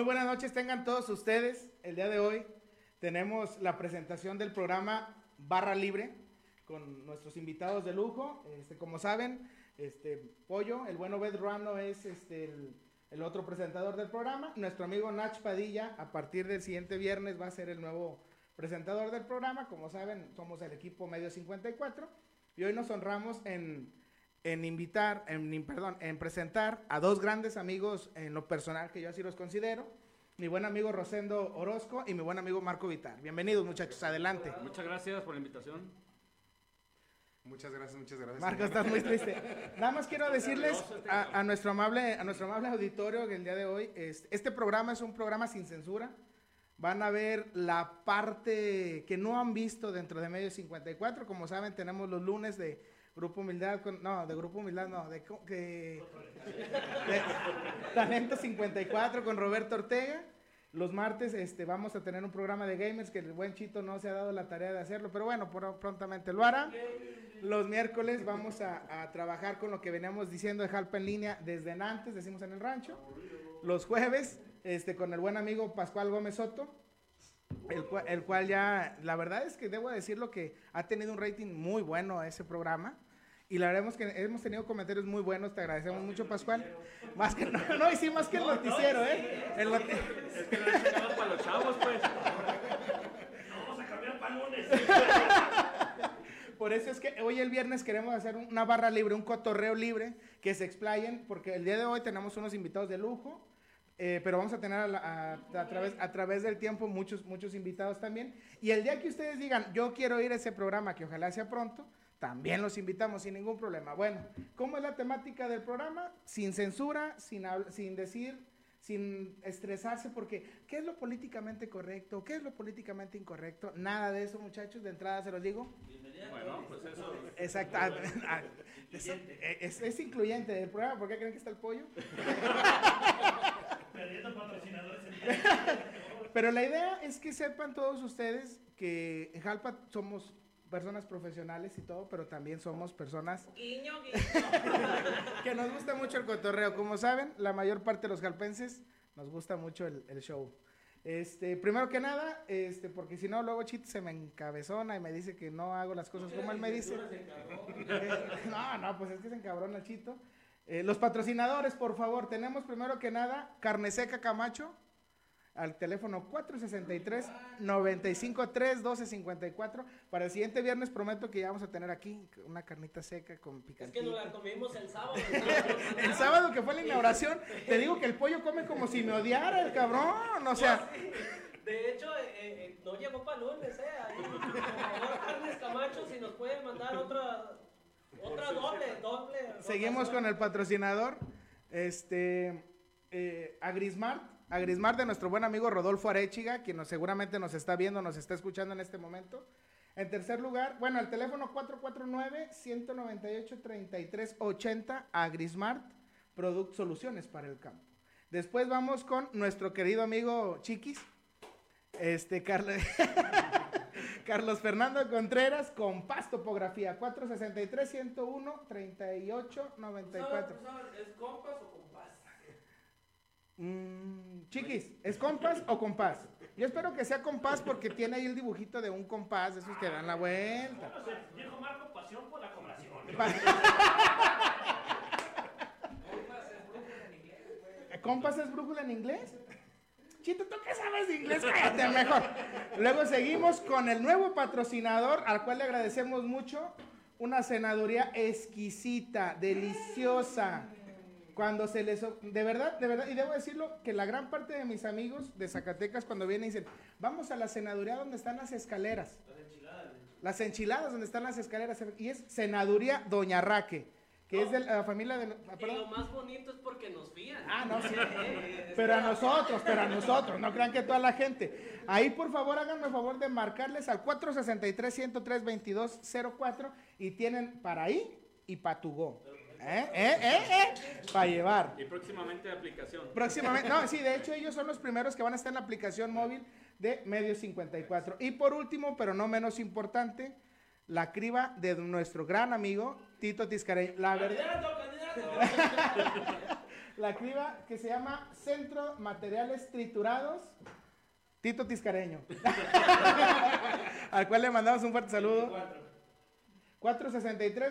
Muy buenas noches, tengan todos ustedes. El día de hoy tenemos la presentación del programa Barra Libre con nuestros invitados de lujo. Este, como saben, este Pollo, el bueno Bed Ruano es este, el otro presentador del programa. Nuestro amigo Nach Padilla, a partir del siguiente viernes, va a ser el nuevo presentador del programa. Como saben, somos el equipo Medio 54 y hoy nos honramos en en invitar, en, perdón, en presentar a dos grandes amigos en lo personal que yo así los considero. Mi buen amigo Rosendo Orozco y mi buen amigo Marco Vitar. Bienvenidos muchachos, adelante. Muchas gracias por la invitación. Muchas gracias, muchas gracias. Marco, estás muy triste. Nada más quiero decirles a, nuestro amable, a nuestro amable auditorio que el día de hoy, este, este programa es un programa sin censura. Van a ver la parte que no han visto dentro de Medio 54. Como saben, tenemos los lunes de Grupo Humildad, no, de Grupo Humildad no, de, de, Talento 54 con Roberto Ortega. Los martes este, vamos a tener un programa de gamers que el buen Chito no se ha dado la tarea de hacerlo, pero bueno, prontamente lo hará. Los miércoles vamos a, trabajar con lo que veníamos diciendo de Jalpa en línea desde antes, decimos en el rancho. Los jueves este, con el buen amigo Pascual Gómez Soto. El cual, el cual, ya, la verdad es que debo decirlo que ha tenido un rating muy bueno ese programa. Y la verdad es que hemos tenido comentarios muy buenos, te agradecemos mucho, Pascual. Más que, no, no, y sí, más que el noticiero, ¿eh? El Es que lo he para los chavos, pues. vamos a cambiar palones. Por eso es que hoy el viernes queremos hacer una barra libre, un cotorreo libre, que se explayen, porque el día de hoy tenemos unos invitados de lujo, eh, pero vamos a tener a, a, través, a través del tiempo muchos, muchos invitados también. Y el día que ustedes digan, yo quiero ir a ese programa, que ojalá sea pronto, también los invitamos sin ningún problema. Bueno, ¿cómo es la temática del programa? Sin censura, sin, sin decir, sin estresarse, porque ¿qué es lo políticamente correcto? ¿Qué es lo políticamente incorrecto? Nada de eso, muchachos, de entrada se los digo. Bueno, pues eso. Exacto. Ah, es, es, incluyente del programa, ¿por qué creen que está el pollo? Perdiendo patrocinadores. Pero la idea es que sepan todos ustedes que en Jalpa somos personas profesionales y todo, pero también somos personas que nos gusta mucho el cotorreo. Como saben, la mayor parte de los jalpenses nos gusta mucho el, show. Este, primero que nada, este, porque si no, luego Chito se me encabezona y me dice que no hago las cosas como él me dice. no, no, pues es que se encabrona el Chito. Eh, los patrocinadores, por favor, tenemos primero que nada Carne Seca Camacho al teléfono 463-953-1254. Para el siguiente viernes prometo que ya vamos a tener aquí una carnita seca con picante. Es que nos la comimos el sábado. El sábado, que fue la inauguración, te digo que el pollo come como si me odiara el cabrón, o sea... De hecho, eh, eh, no llegó para lunes, ¿eh? por favor, Carnes Camacho, si nos puede mandar otra, otra doble, doble. Seguimos con el patrocinador, este, eh, Agrismart a Grismar de nuestro buen amigo Rodolfo Arechiga, quien seguramente nos está viendo, nos está escuchando en este momento. En tercer lugar, bueno, el teléfono 449-198-3380 a Grismart, Product Soluciones para el campo. Después vamos con nuestro querido amigo Chiquis, este Carlos, Carlos Fernando Contreras con Paz Topografía 463-101-3894. ¿Es compas o Mm, chiquis, ¿es compás o compás? Yo espero que sea compás porque tiene ahí el dibujito de un compás, de esos que dan la vuelta. Dijo Marco, pasión por la cobración. ¿Compás es brújula en inglés? Chito, ¿tú qué sabes de inglés? Cállate mejor. Luego seguimos con el nuevo patrocinador, al cual le agradecemos mucho. Una senaduría exquisita, deliciosa cuando se les... De verdad, de verdad, y debo decirlo, que la gran parte de mis amigos de Zacatecas cuando vienen dicen, vamos a la senaduría donde están las escaleras. Las enchiladas. Las enchiladas donde están las escaleras. Y es senaduría Doña Raque, que es de la familia de... Ah, y lo más bonito es porque nos fían. Ah, no, sí. pero a nosotros, pero a nosotros, no crean que toda la gente. Ahí, por favor, háganme el favor de marcarles al 463-103-2204 y tienen para ahí y para tu go. ¿Eh? ¿Eh? ¿Eh? ¿Eh? Para llevar. Y próximamente aplicación. Próximamente, no, sí, de hecho ellos son los primeros que van a estar en la aplicación móvil de Medio 54. Y por último, pero no menos importante, la criba de nuestro gran amigo Tito Tiscareño. La verdad. La criba que se llama Centro Materiales Triturados. Tito Tiscareño. Al cual le mandamos un fuerte saludo. 463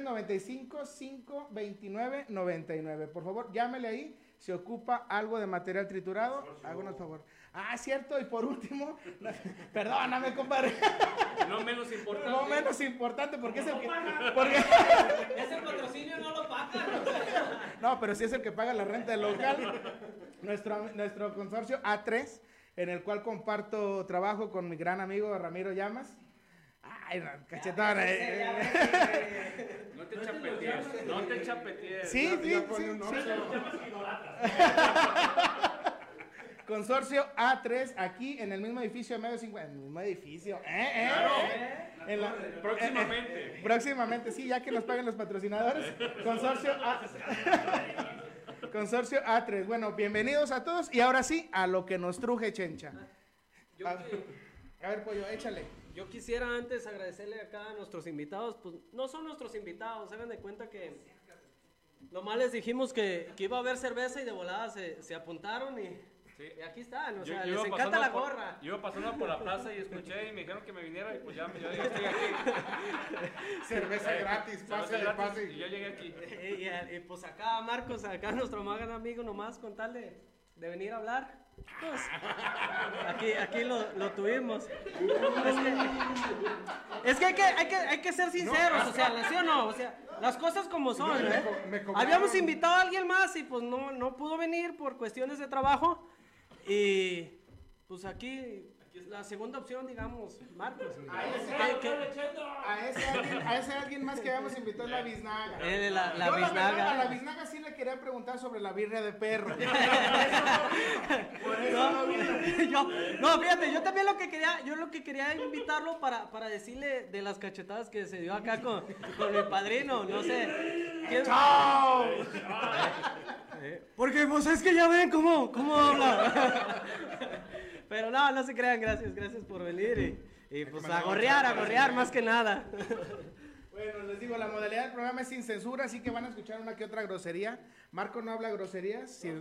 95 529 99. Por favor, llámele ahí. Se ocupa algo de material triturado. Háganos favor. Ah, cierto. Y por último, perdóname, compadre. No menos importante. No menos importante porque es el que. porque- Ese patrocinio no lo pagan. no, pero sí es el que paga la renta del local. Nuestro, nuestro consorcio A3, en el cual comparto trabajo con mi gran amigo Ramiro Llamas. Ay, no, cachetón. eh. No te chapetees. No te chapetees. Sí, sí, sí, un sí. Oxxo. Consorcio A3 aquí en el mismo edificio de medio 50. En el mismo edificio. ¿eh? ¿eh? ¿eh? En la- Próximamente. eh, próximamente, sí, ya que nos paguen los patrocinadores. Consorcio A. Consorcio A3. Bueno, bienvenidos a todos y ahora sí, a lo que nos truje, Chencha. Yo, A, que- a ver, pollo, échale. Yo quisiera antes agradecerle acá a nuestros invitados. Pues no son nuestros invitados, hagan de cuenta que. Nomás les dijimos que, que iba a haber cerveza y de volada se, se apuntaron y, Sí. y aquí están. O Yo- sea, yo les encanta la por- gorra. Yo iba pasando por la plaza y escuché y me dijeron que me viniera y pues ya, me- yo ya estoy aquí. Cerveza gratis, Cerveza pásale, gratis, pase. Y yo llegué aquí. Y, y- y, pues acá Marcos, acá nuestro más gran amigo nomás con tal de, de venir a hablar. Pues, aquí aquí lo, lo tuvimos. Es que, es que, hay, que, hay, que hay que ser sinceros, o sea, ¿sí o no? O sea, las cosas como son. Me ¿eh? co- me cobraron. Habíamos invitado a alguien más y pues no, no pudo venir por cuestiones de trabajo. Y pues aquí la segunda opción, digamos, Marcos. A ese, alguien, a ese alguien más que habíamos invitado es la biznaga. Eh, la- la Yo, verdad, biznaga. a la biznaga sí le quería preguntar sobre la birria de perro. No, yo, no, fíjate, yo también lo que quería, yo lo que quería invitarlo para, para decirle de las cachetadas que se dio acá con, con mi padrino, no sé. ¿quién- Eh, Porque pues es que ya ven cómo, cómo habla. Pero no, no se crean, gracias, gracias por venir y, y pues a gorrear, a gorrear más que nada. Bueno, les digo, la modalidad del programa es sin censura, así que van a escuchar una que otra grosería. Marco no habla groserías. Si,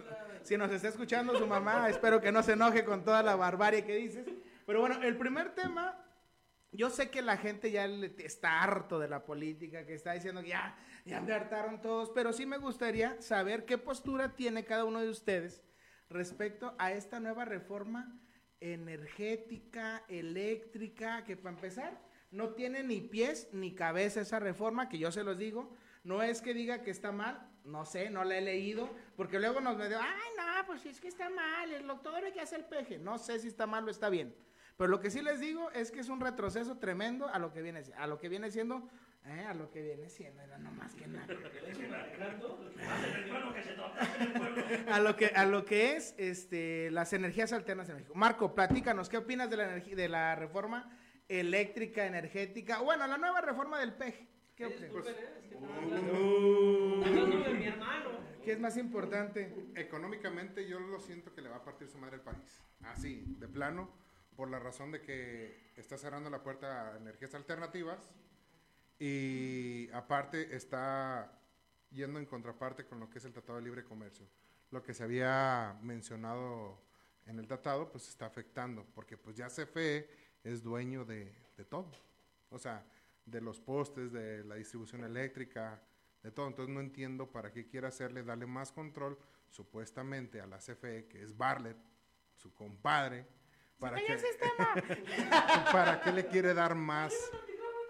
si nos está escuchando su mamá, espero que no se enoje con toda la barbarie que dices. Pero bueno, el primer tema, yo sé que la gente ya está harto de la política, que está diciendo que ya, ya me hartaron todos, pero sí me gustaría saber qué postura tiene cada uno de ustedes respecto a esta nueva reforma energética, eléctrica, que para empezar no tiene ni pies ni cabeza esa reforma, que yo se los digo, no es que diga que está mal, no sé, no la he leído, porque luego nos me digo, ay, no, pues es que está mal, todo lo que hace el peje, no sé si está mal o está bien, pero lo que sí les digo es que es un retroceso tremendo a lo que viene, a lo que viene siendo, eh, a lo que viene siendo, era no más que nada. a lo que a lo que es este las energías alternas en México. Marco, platícanos, ¿qué opinas de la energía de la reforma eléctrica energética? Bueno, la nueva reforma del PEG. ¿Qué, opinas? Eh. ¿Qué es más importante? Económicamente yo lo siento que le va a partir su madre al país. Así, de plano, por la razón de que está cerrando la puerta a energías alternativas y aparte está yendo en contraparte con lo que es el Tratado de Libre Comercio. Lo que se había mencionado en el tratado, pues está afectando, porque pues ya CFE es dueño de, de todo. O sea, de los postes, de la distribución eléctrica, de todo. Entonces no entiendo para qué quiere hacerle, darle más control supuestamente a la CFE, que es Bartlett, su compadre. ¿Para qué, ¿Para qué le quiere dar más,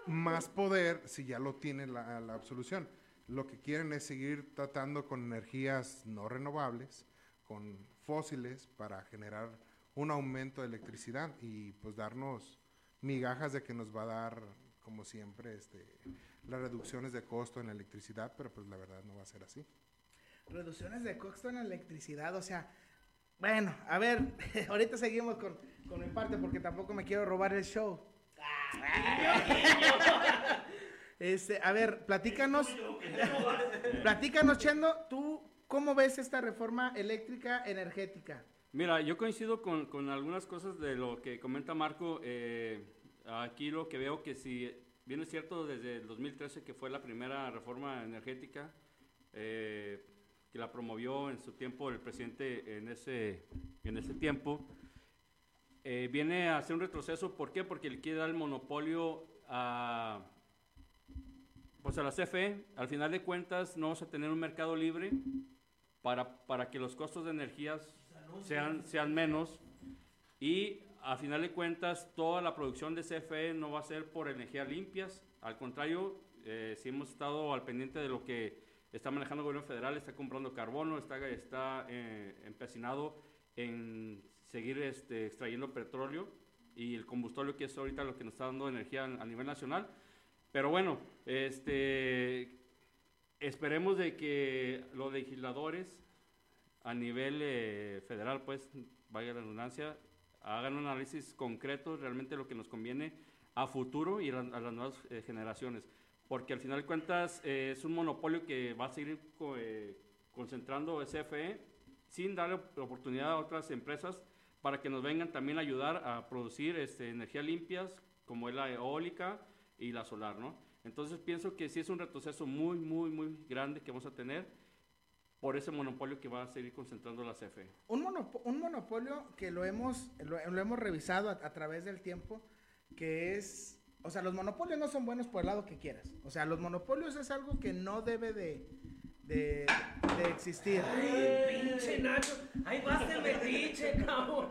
más poder si ya lo tiene la, la absolución? Lo que quieren es seguir tratando con energías no renovables, con fósiles, para generar un aumento de electricidad y pues darnos migajas de que nos va a dar, como siempre, este, las reducciones de costo en la electricidad, pero pues la verdad no va a ser así. Reducciones de costo en electricidad, o sea, bueno, a ver, ahorita seguimos con, con mi parte porque tampoco me quiero robar el show. Este, a ver, platícanos, platícanos, Chendo, tú, ¿cómo ves esta reforma eléctrica energética? Mira, yo coincido con, con algunas cosas de lo que comenta Marco. eh, aquí lo que veo que si bien es cierto desde el 2013 que fue la primera reforma energética, eh, que la promovió en su tiempo el presidente en ese, en ese tiempo, eh, viene a hacer un retroceso. ¿Por qué? Porque le quiere dar el monopolio a, pues a la CFE. Al final de cuentas, no vamos a tener un mercado libre para, para que los costos de energías sean, sean menos. Y a final de cuentas, toda la producción de CFE no va a ser por energías limpias. Al contrario, eh, si hemos estado al pendiente de lo que está manejando el gobierno federal, está comprando carbono, está, está eh, empecinado en seguir este, extrayendo petróleo y el combustible que es ahorita lo que nos está dando energía a nivel nacional. Pero bueno, este, esperemos de que los legisladores a nivel eh, federal, pues, vaya la redundancia, hagan un análisis concreto realmente lo que nos conviene a futuro y a, las- nuevas eh, generaciones. Porque al final de cuentas eh, es un monopolio que va a seguir co- concentrando SFE sin darle op- oportunidad a otras empresas para que nos vengan también a ayudar a producir este, energías limpias como es la eólica y la solar, ¿no? Entonces pienso que sí es un retroceso muy, muy, muy grande que vamos a tener por ese monopolio que va a seguir concentrando la CFE. Un, monopo- un monopolio que lo hemos, lo, lo hemos revisado a, a través del tiempo, que es, o sea, los monopolios no son buenos por el lado que quieras. O sea, los monopolios es algo que no debe de, de, de existir. Pinche Nacho, ahí vas el metiche, cabrón.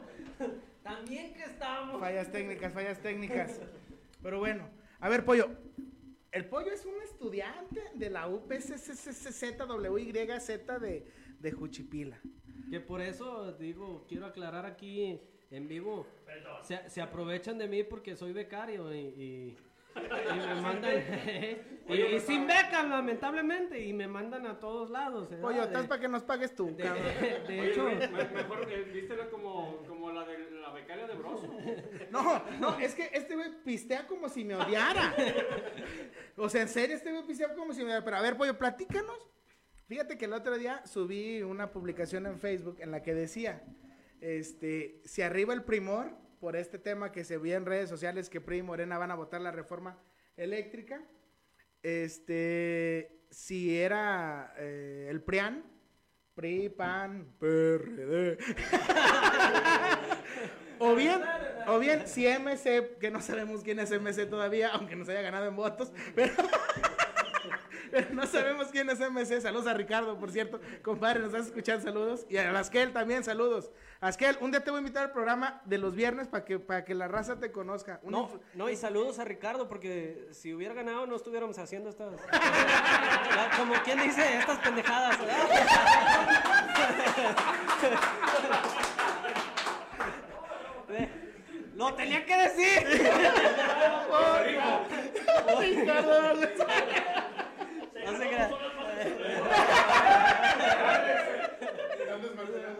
También que estamos. Fallas técnicas, fallas técnicas. Pero bueno, a ver, Pollo. El Pollo es un estudiante de la UPCCCZWYZ de, de Juchipila. Que por eso digo, quiero aclarar aquí en vivo. Perdón. Se, se aprovechan de mí porque soy becario y, y- y me mandan. y, y sin beca, lamentablemente. Y me mandan a todos lados. ¿verdad? Pollo, De- estás para que nos pagues tú, de, cabrón. de hecho, mejor eh, vístela como, como la de la becaria de Broso. No, no, es que este güey pistea como si me odiara. O sea, en serio, este güey pistea como si me odiara. Pero a ver, Pollo, platícanos. Fíjate que el otro día subí una publicación en Facebook en la que decía, este, si arriba el primor por este tema que se vio en redes sociales que PRI y Morena van a votar la reforma eléctrica, este, si era eh, el PRIAN, PRI, PAN, PRD. O bien, o bien, si MC, que no sabemos quién es MC todavía, aunque nos haya ganado en votos, pero, pero no sabemos quién es MC. Saludos a Ricardo, por cierto. Compadre, nos vas a escuchar, saludos. Y a Askel también, saludos. Askel, un día te voy a invitar al programa de los viernes para que, para que la raza te conozca. No, no, y saludos a Ricardo, porque si hubiera ganado no estuviéramos haciendo estas. como quien dice, estas pendejadas. ¿verdad? Lo tenía que decir. No se crean.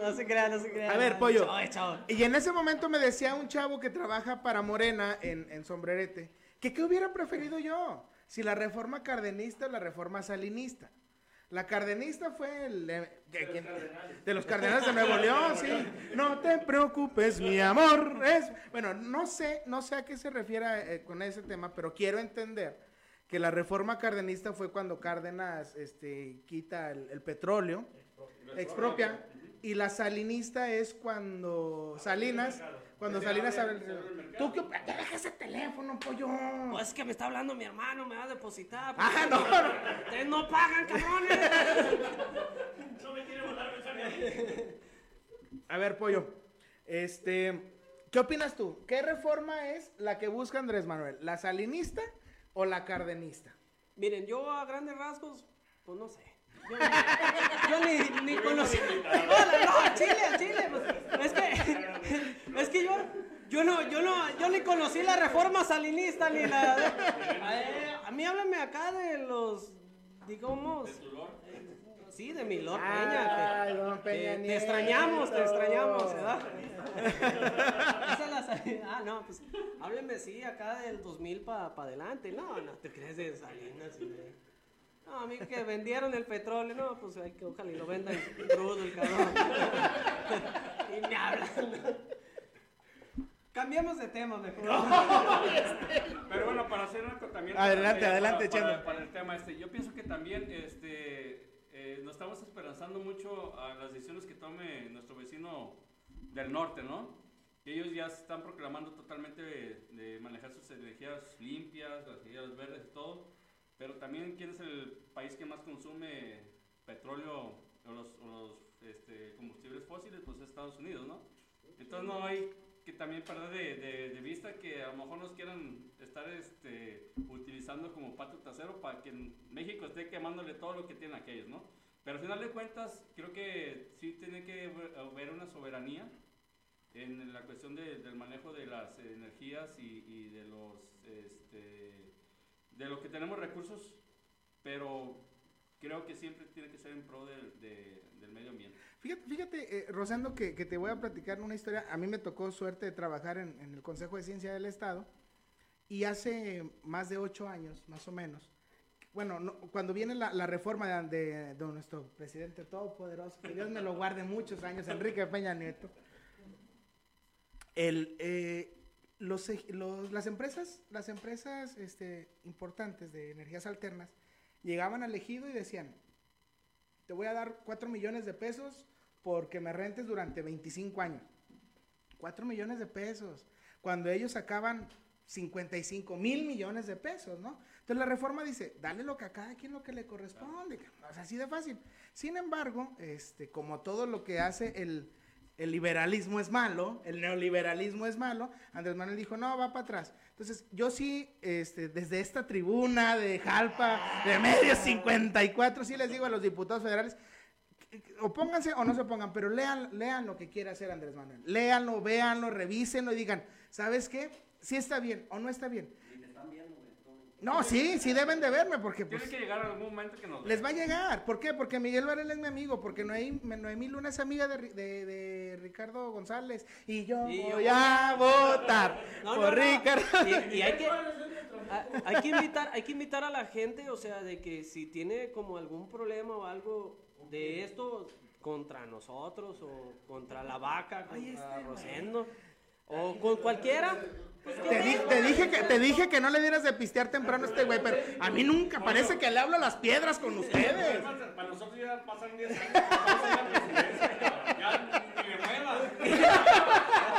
No se crean, no se crean. A ver, pollo. Y en ese momento me decía un chavo que trabaja para Morena en, en Sombrerete, que qué hubiera preferido yo, si la reforma cardenista o la reforma salinista. La cardenista fue el de, de- de los cardenales de Nuevo León, sí. No te preocupes, mi amor. Es, bueno, no sé, no sé a qué se refiere eh, con ese tema, pero quiero entender que la reforma cardenista fue cuando Cárdenas este, quita el, el petróleo, expropia, y la salinista es cuando Salinas, cuando Salinas abre el... ¿Tú qué? Deja ese teléfono, pollo. Pues es que me está hablando mi hermano, me va a depositar. Ah, no, no. Ustedes no pagan, cabrones. No me quiere mensaje. A ver, pollo. Este, ¿qué opinas tú? ¿Qué reforma es la que busca Andrés Manuel? ¿La salinista o la cardenista? Miren, yo a grandes rasgos, pues no sé. Yo, yo ni, ni conocí. No, no, Chile, Chile. pues, es que, es que yo, yo no, yo no, yo ni conocí la reforma salinista ni la. Eh, a mí háblame acá de los, digamos. Sí, de mi Lord Peña. Ay, que- don Peña que te extrañamos, te extrañamos, ¿verdad? Ah, no, pues hábleme, sí, acá del 2000 para adelante. No, no te crees de Salinas. y de- No, a mí que vendieron el petróleo, no, pues hay que ojalá y lo vendan crudo el cabrón. y me hablan. Cambiemos de tema mejor. Pero bueno, para hacer un acotamiento. Adelante, también, adelante, para, Chema. para, para el tema este, yo pienso que también este, eh, nos estamos esperanzando mucho a las decisiones que tome nuestro vecino del norte, ¿no? Ellos ya se están proclamando totalmente de, de manejar sus energías limpias, las energías verdes y todo, pero también quién es el país que más consume petróleo o los, o los, este, combustibles fósiles, pues es Estados Unidos, ¿no? Entonces no hay que también perder de, de- de vista que a lo mejor nos quieran estar este, utilizando como patio trasero para que México esté quemándole todo lo que tienen aquellos, ¿no? Pero al final de cuentas, creo que sí tiene que haber- haber una soberanía en la cuestión de- del manejo de las energías y, y de los este, de lo que tenemos recursos, pero creo que siempre tiene que ser en pro del, de- del medio ambiente. Fíjate, fíjate eh, Rosendo, que, te voy a platicar una historia. A mí me tocó suerte de trabajar en, el Consejo de Ciencia del Estado y hace más de ocho años, más o menos, bueno, no- cuando viene la, reforma de, nuestro presidente todopoderoso, que Dios me lo guarde muchos años, Enrique Peña Nieto, eh, las empresas, las empresas este, importantes de energías alternas llegaban al ejido y decían, te voy a dar 4 millones de pesos porque me rentes durante 25 años. 4 millones de pesos. Cuando ellos sacaban 55 mil millones de pesos, ¿no? Entonces la reforma dice, dale lo que a cada quien lo que le corresponde. O sea, así de fácil. Sin embargo, este, como todo lo que hace el, el liberalismo es malo, el neoliberalismo es malo, Andrés Manuel dijo, no, va para atrás. Entonces, yo sí, este, desde esta tribuna de Jalpa, de medio 54, sí les digo a los diputados federales, opónganse o no se opongan, pero lean, lean lo que quiere hacer Andrés Manuel. Léanlo, véanlo, revísenlo y digan, ¿sabes qué? Si está bien o no está bien. No, sí, sí deben de verme porque pues, Tiene que llegar algún momento que nos les va a llegar. ¿Por qué? Porque Miguel Varela es mi amigo, porque Noemí, Noemí Luna es amiga de, de- de Ricardo González y yo Y yo voy a votar No, por no, no. Ricardo. Y, y hay que a- hay que invitar, hay que invitar a la gente, o sea, de que si tiene como algún problema o algo de esto contra nosotros o contra la vaca, contra Rosendo o con cualquiera, pues Te, di- te dije que, te dije que no le dieras de pistear temprano a este güey, pero a mí nunca, parece que le hablo a las piedras con ustedes. Para nosotros ya pasan 10 años. vamos a la presidencia, Ya ni me muevas.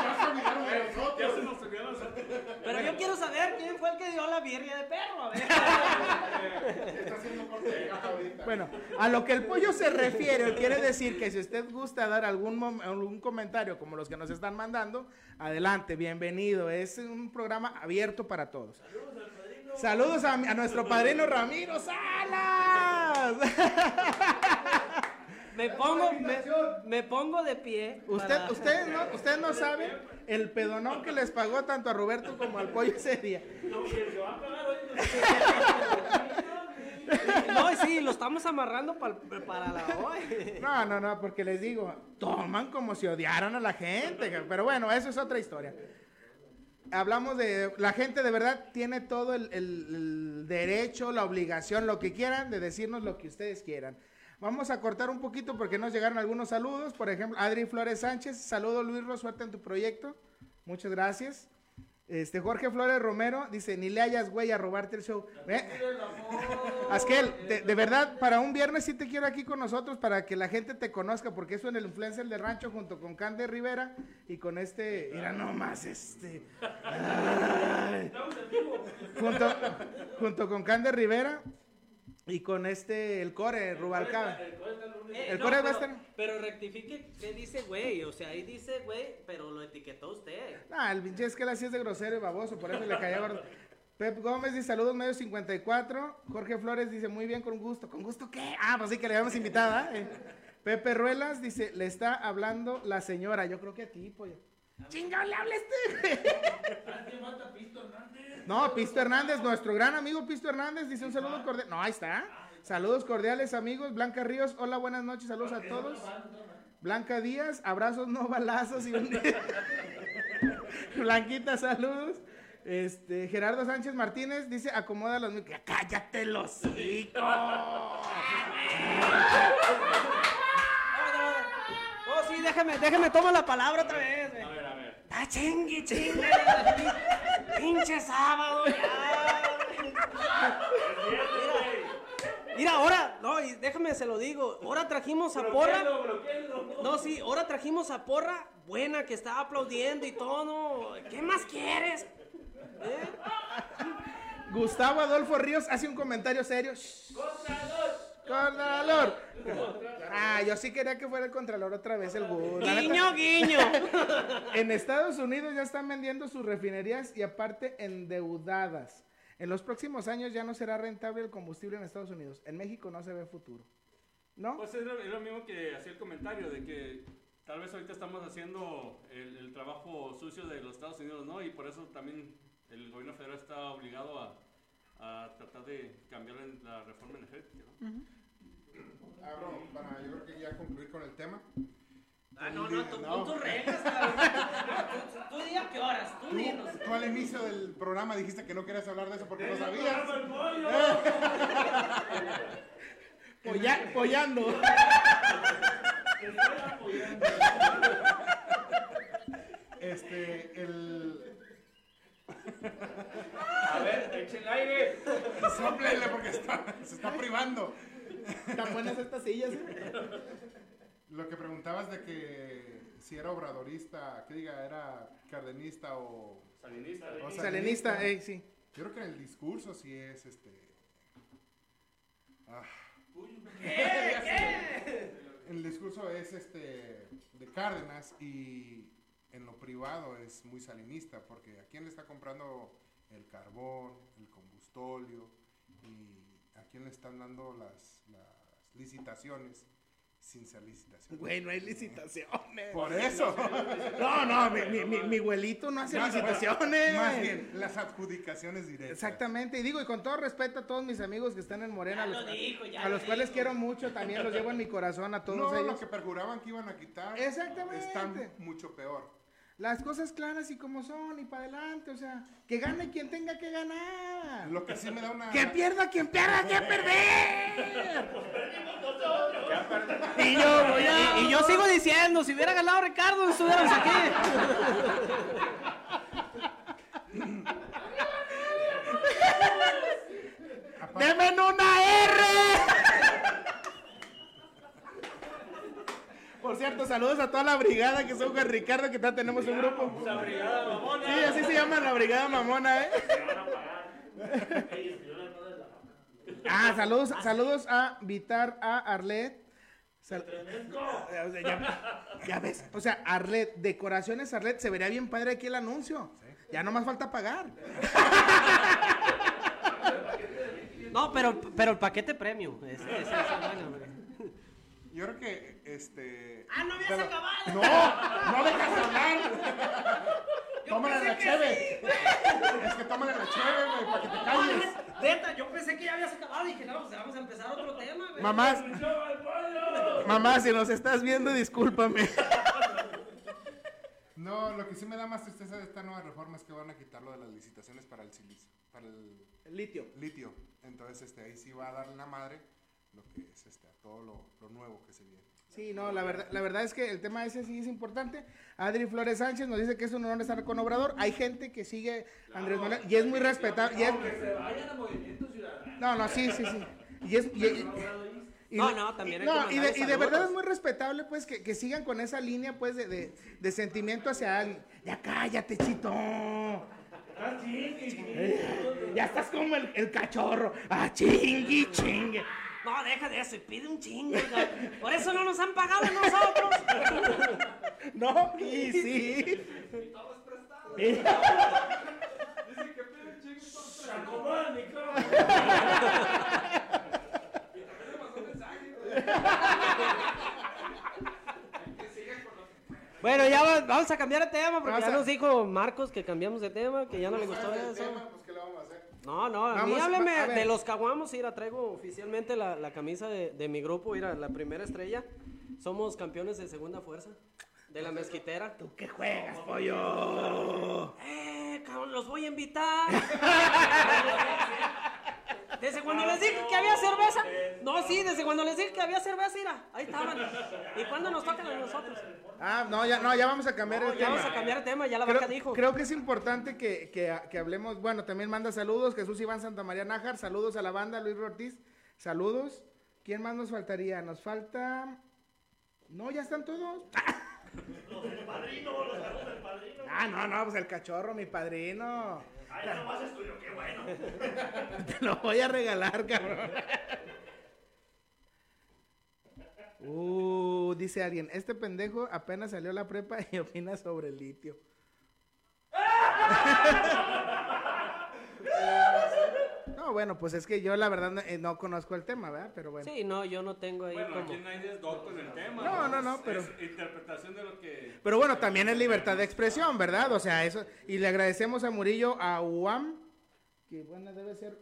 Ya se nos olvidó a nosotros. Pero yo quiero saber quién fue el que dio la birria de perro, a ver. Está haciendo corte de caja ahorita. Bueno, a lo que el pollo se refiere, quiere decir que si usted gusta dar algún, algún comentario como los que nos están mandando, adelante, bienvenido. Es un programa abierto para todos. Saludos a, mi- a nuestro padrino Ramiro Salas. Me pongo, me, me pongo de pie. Usted, para- ustedes no, ustedes no saben el pedonón que les pagó tanto a Roberto como al pollo ese día. No, y el que va a pagar hoy. No, sí, lo estamos amarrando para la hoy. No, no, no, porque les digo, toman como si odiaran a la gente. Pero bueno, eso es otra historia. Hablamos de, la gente de verdad tiene todo el, el- el derecho, la obligación, lo que quieran, de decirnos lo que ustedes quieran. Vamos a cortar un poquito porque nos llegaron algunos saludos. Por ejemplo, Adri Flores Sánchez, saludo Luis Ro, suerte en tu proyecto. Muchas gracias. Este, Jorge Flores Romero dice, ni le hayas güey a robarte el show. Ve, Asquel, de, de verdad, para un viernes sí te quiero aquí con nosotros para que la gente te conozca, porque eso en el influencer del rancho junto con Cande Rivera y con este, mira nomás este, ay, junto, junto con Cande Rivera y con este, el core, Rubalcaba. Eh, El no, core va a pero, estar- pero rectifique que dice güey, o sea, ahí dice güey, pero lo etiquetó usted. Ah, el pinche es que él así es de grosero y baboso, por eso le caía gordo. Pep Gómez dice saludos medio 54. Jorge Flores dice muy bien, con gusto. ¿Con gusto qué? Ah, pues sí que le habíamos invitado. Eh, Pepe Ruelas dice, le está hablando la señora. Yo creo que a ti, pollo. Chingón, le este. A Pisto Hernández. No, Pisto Hernández, nuestro gran amigo Pisto Hernández dice un saludo cordial. No, ahí está. Saludos cordiales, amigos. Blanca Ríos, hola, buenas noches, saludos a todos. Blanca Díaz, abrazos, no balazos y un... Blanquita, saludos. Este, Gerardo Sánchez Martínez dice, acomoda los mic- Ya ¡Cállate los hocico! Oh, sí, déjame, déjame, toma la palabra otra vez, güey. Ver. Ah, chingue, chingue. Pinche sábado, ya. Mira, Mira, ahora, no, y déjame se lo digo. Ahora trajimos a Porra. No, sí, ahora trajimos a Porra, buena, que estaba aplaudiendo y todo. ¿Qué más quieres? ¿Eh? Gustavo Adolfo Ríos hace un comentario serio. Shh, Contralor. Ah, yo sí quería que fuera el Contralor otra vez el neta, Guiño, guiño. En Estados Unidos ya están vendiendo sus refinerías y aparte endeudadas. En los próximos años ya no será rentable el combustible en Estados Unidos. En México no se ve futuro. ¿No? Pues es lo, es lo mismo que hacía el comentario de que tal vez ahorita estamos haciendo el, el trabajo sucio de los Estados Unidos, ¿no? Y por eso también el gobierno federal está obligado a, a tratar de cambiar la, la reforma energética, ¿no? Abro para yo creo que ya concluir con el tema. Ah, no, no, tú No. reglas. Tú, tú di a qué horas, tú Tú, dinos. tú al inicio del programa dijiste que no querías hablar de eso porque no sabías. ¡Vamos el pollo! Polla- pollando. Te estoy apoyando. Este, el. A ver, eche el aire. Sóplele porque está- se está privando. Tan buenas estas sillas. ¿eh? Lo que preguntabas de que si era obradorista, que diga, era cardenista o. Salinista. o Salenista, ey, sí. Yo creo que en el discurso sí es este. ah, En el discurso es este de Cárdenas y en lo privado es muy salinista porque a quién le está comprando el carbón, el combustóleo y a quién le están dando las, las licitaciones sin ser licitaciones. Güey, no hay licitaciones. Por eso. No, no, mi, mi, mi, mi abuelito no hace licitaciones. Más bien, las adjudicaciones directas. Exactamente, y digo, y con todo respeto a todos mis amigos que están en Morena, a Ya los, lo dijo, ya a lo los cuales dijo. quiero mucho, también los llevo en mi corazón a todos No, ellos. lo que perjuraban que iban a quitar. Exactamente. Están mucho peor. Las cosas claras y como son, y para adelante, o sea, que gane quien tenga que ganar. Lo que sí me da una. Que pierda quien pierda que perder. Y yo. Y, y yo sigo diciendo, si hubiera ganado Ricardo, estuviéramos aquí. ¡Deme una R! Por cierto, saludos a toda la brigada que son Juan Ricardo, que ya tenemos un grupo. La brigada mamona. Sí, así se llama la brigada mamona, ¿eh? Ah, saludos, saludos a Vitar, a Arlet. Sal- Tremendo. O sea, ya, ya ves, o sea, Arlet, decoraciones Arlet, se vería bien padre aquí el anuncio. Ya no más falta pagar. No, pero, pero el paquete premium. Ese, ese, ese, bueno. Yo creo que este. Ah, no habías pero- acabado. No, no dejas de hablar. Tómale la cheve. Es que tómale la cheve, güey, para que te calles. Neta, yo pensé que ya habías acabado y dije, no, pues vamos a empezar otro tema, güey. Mamás, mamá, si nos estás viendo, discúlpame. No, lo que sí me da más tristeza de esta nueva reforma es que van a quitar lo de las licitaciones para el silicio, para el Litio. litio. Entonces, este, ahí sí va a dar la madre lo que es este, a todo lo, lo nuevo que se viene. Sí, no, la verdad, la verdad es que el tema ese sí es importante. Adri Flores Sánchez nos dice que es un honor estar con Obrador. Hay gente que sigue a Andrés Manuel y es muy respetable. y es- Que se vayan a Movimiento Ciudadano. no, no, sí, sí, sí. Y es, y- y- No, no, también hay que no, y de, y de verdad es muy respetable, pues, que, que sigan con esa línea, pues, de, de, de sentimiento hacia alguien. Ya cállate, chito. Ah, chingue, chingue. Ya estás como el, el cachorro. Ah, chingui, chingue. No, deja de eso y pide un chingo. Por eso no nos han pagado a nosotros. No, y sí. Eh, Se acomoda el micrófono. Bueno, ya va- vamos a cambiar de tema porque Vamos ya a- nos dijo Marcos que cambiamos de tema, que ya no le gustó ¿Sabes el eso. No, no, a mí Vamos, hábleme a ver. de los caguamos. Mira, traigo oficialmente la, la camisa de, de mi grupo, mira, la primera estrella. Somos campeones de segunda fuerza, de la mezquitera. ¿Tú qué juegas, pollo? ¡Eh, cabrón, los voy a invitar! Desde cuando les dije que había cerveza. No, sí, desde cuando les dije que había cerveza, mira, ahí estaban. ¿Y cuándo nos tocan a nosotros? Ah, no, ya, no, ya vamos a cambiar No, el ya tema. vamos a cambiar de tema, ya la Creo, vaca dijo. creo que es importante que, que- que hablemos. Bueno, también manda saludos. Jesús Iván Santa María Nájar. Saludos a la banda. Luis Ortiz. Saludos. ¿Quién más nos faltaría? Nos falta... No, ya están todos. Los del padrino, los del padrino. Ah, no, no, pues el cachorro, mi padrino. Ah, ya nomás es tuyo, qué bueno. Te lo voy a regalar, cabrón. Uh, dice alguien, este pendejo apenas salió a la prepa y opina sobre el litio. No, bueno, pues es que yo la verdad no, eh, no conozco el tema, ¿verdad? Pero bueno. Sí, no, yo no tengo ahí Bueno, como... aquí nadie es doctor en el tema. No, no, no, Es- pero- Es interpretación de lo que... Pero bueno, también es libertad de expresión, ¿verdad? O sea, eso. Y le agradecemos a Murillo, a UAM, que bueno, debe ser.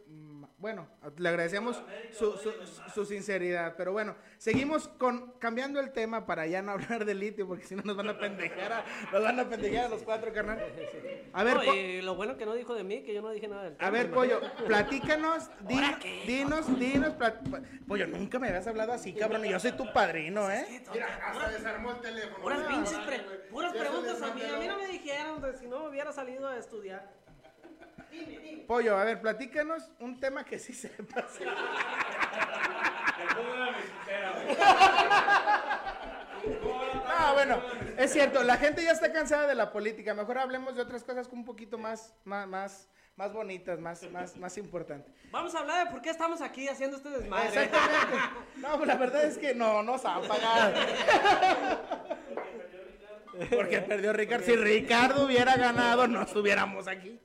Bueno, le agradecemos su, su- su sinceridad. Pero bueno, seguimos con cambiando el tema para ya no hablar de litio, porque si no nos van a pendejar a, nos van a pendejar a los cuatro, carnal. A ver, No, po- y lo bueno que no dijo de mí, que yo no dije nada del a tema, ver, ¿no? Pollo, platícanos, din- dinos, dinos, plat- Pollo, nunca me habías hablado así, cabrón, y yo soy tu padrino, ¿eh? Mira, hasta desarmó el teléfono. Puras pinches pre- puras preguntas a mí. A mí no me dijeron de si no hubiera salido a estudiar. Dime, dime. Pollo, a ver, platícanos un tema que sí sepas. Ah, bueno, es cierto, la gente ya está cansada de la política. Mejor hablemos de otras cosas un poquito más, más, más, más bonitas, más, más, más importantes. Vamos a hablar de por qué estamos aquí haciendo este desmadre. Exactamente. No, pues la verdad es que no nos han pagado. Porque perdió Ricardo. Si Ricardo hubiera ganado, no estuviéramos aquí.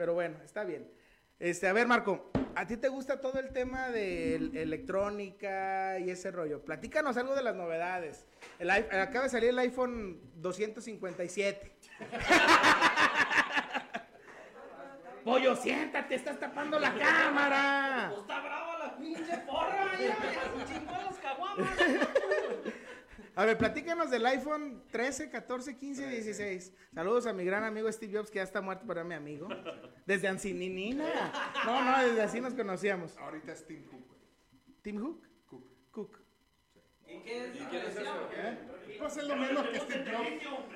Pero bueno, está bien. Este, a ver, Marco, ¿a ti te gusta todo el tema de el- electrónica y ese rollo? Platícanos algo de las novedades. El, acaba de salir el iPhone 257. Pollo, siéntate, estás tapando la cámara. Pues está brava la pinche porra, mira, ya se chingó las caguamas. A ver, platícanos del iPhone 13, 14, 15 y 16. Saludos a mi gran amigo Steve Jobs, que ya está muerto, pero era mi amigo. Desde Ancininina. No, no, desde así nos conocíamos. Ahorita es Tim Cook, güey. ¿Tim Hook? Cook. Cook. ¿Y qué es? Pues es lo mismo que Steve Jobs.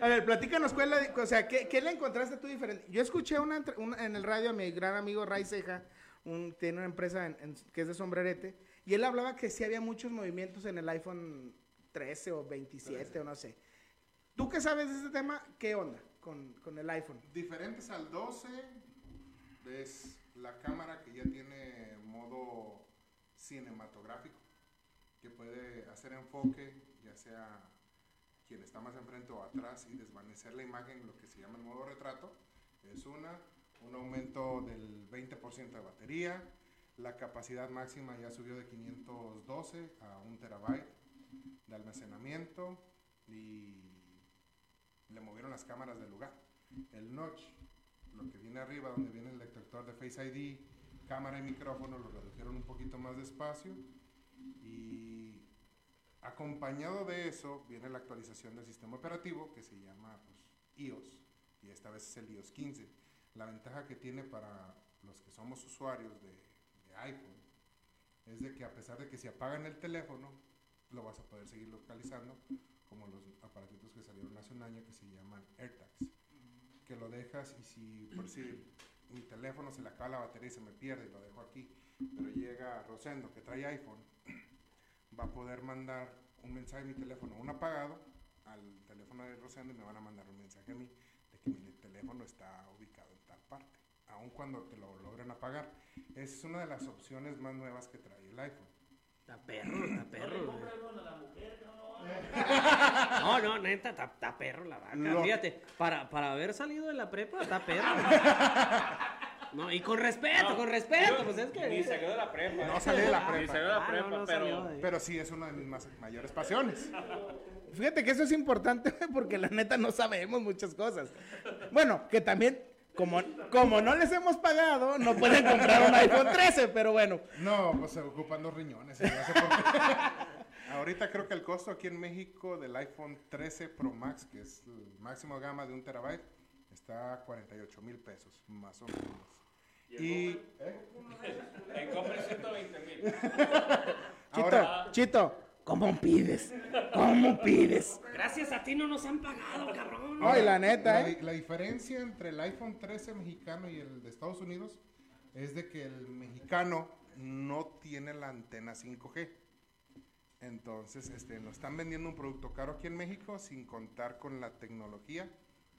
A ver, platícanos cuál es la, o sea, ¿qué, qué le encontraste tú diferente? Yo escuché una- en el radio a mi gran amigo Ray Ceja, un, tiene una empresa en- en- que es de sombrerete, y él hablaba que sí había muchos movimientos en el iPhone 13 o 27 o no sé. ¿Tú qué sabes de este tema? ¿Qué onda con, con el iPhone? Diferentes al 12, ves la cámara que ya tiene modo cinematográfico, que puede hacer enfoque, ya sea quien está más enfrente o atrás, y desvanecer la imagen, lo que se llama el modo retrato. Es una, un aumento del 20% de batería, la capacidad máxima ya subió de 512 a 1 terabyte de almacenamiento y le movieron las cámaras del lugar. El notch, lo que viene arriba, donde viene el detector de Face ID, cámara y micrófono, lo redujeron un poquito más de espacio. Y acompañado de eso viene la actualización del sistema operativo que se llama pues, iOS. Y esta vez es el iOS 15. La ventaja que tiene para los que somos usuarios de, iPhone es de que a pesar de que si apagan el teléfono, lo vas a poder seguir localizando, como los aparatitos que salieron hace un año que se llaman AirTags, que lo dejas y si por si mi teléfono se le acaba la batería y se me pierde y lo dejo aquí, pero llega Rosendo que trae iPhone, va a poder mandar un mensaje a mi teléfono, un apagado, al teléfono de Rosendo y me van a mandar un mensaje a mí de que mi teléfono está ubicado en tal parte, aun cuando te lo logren apagar. Es una de las opciones más nuevas que trae el iPhone. Está perro, está perro. a la mujer. No, no, neta, está, está perro la vaca. Lo- Fíjate, para, para haber salido de la prepa, está perro. No, y con respeto, con respeto, pues es Ni que. salió de la prepa. No salió de la Ni prepa. salió de la Ah, prepa, no, no pero... Pero sí es una de mis más, mayores pasiones. Fíjate que eso es importante porque la neta no sabemos muchas cosas. Bueno, que también, como, como no les hemos pagado, no pueden comprar un iPhone 13, pero bueno. No, pues se ocupan dos riñones. y no sé por qué. Ahorita creo que el costo aquí en México del iPhone 13 Pro Max, que es el máximo gama de un terabyte, está a 48 mil pesos, más o menos. Y, ¿eh? En compra 120 mil. Chito, Ahora- Chito, ¿cómo pides? ¿Cómo pides? Gracias a ti no nos han pagado, cabrón. Ay, la neta, la, ¿eh? la diferencia entre el iPhone 13 mexicano y el de Estados Unidos es de que el mexicano no tiene la antena 5G. Entonces, este, nos están vendiendo un producto caro aquí en México sin contar con la tecnología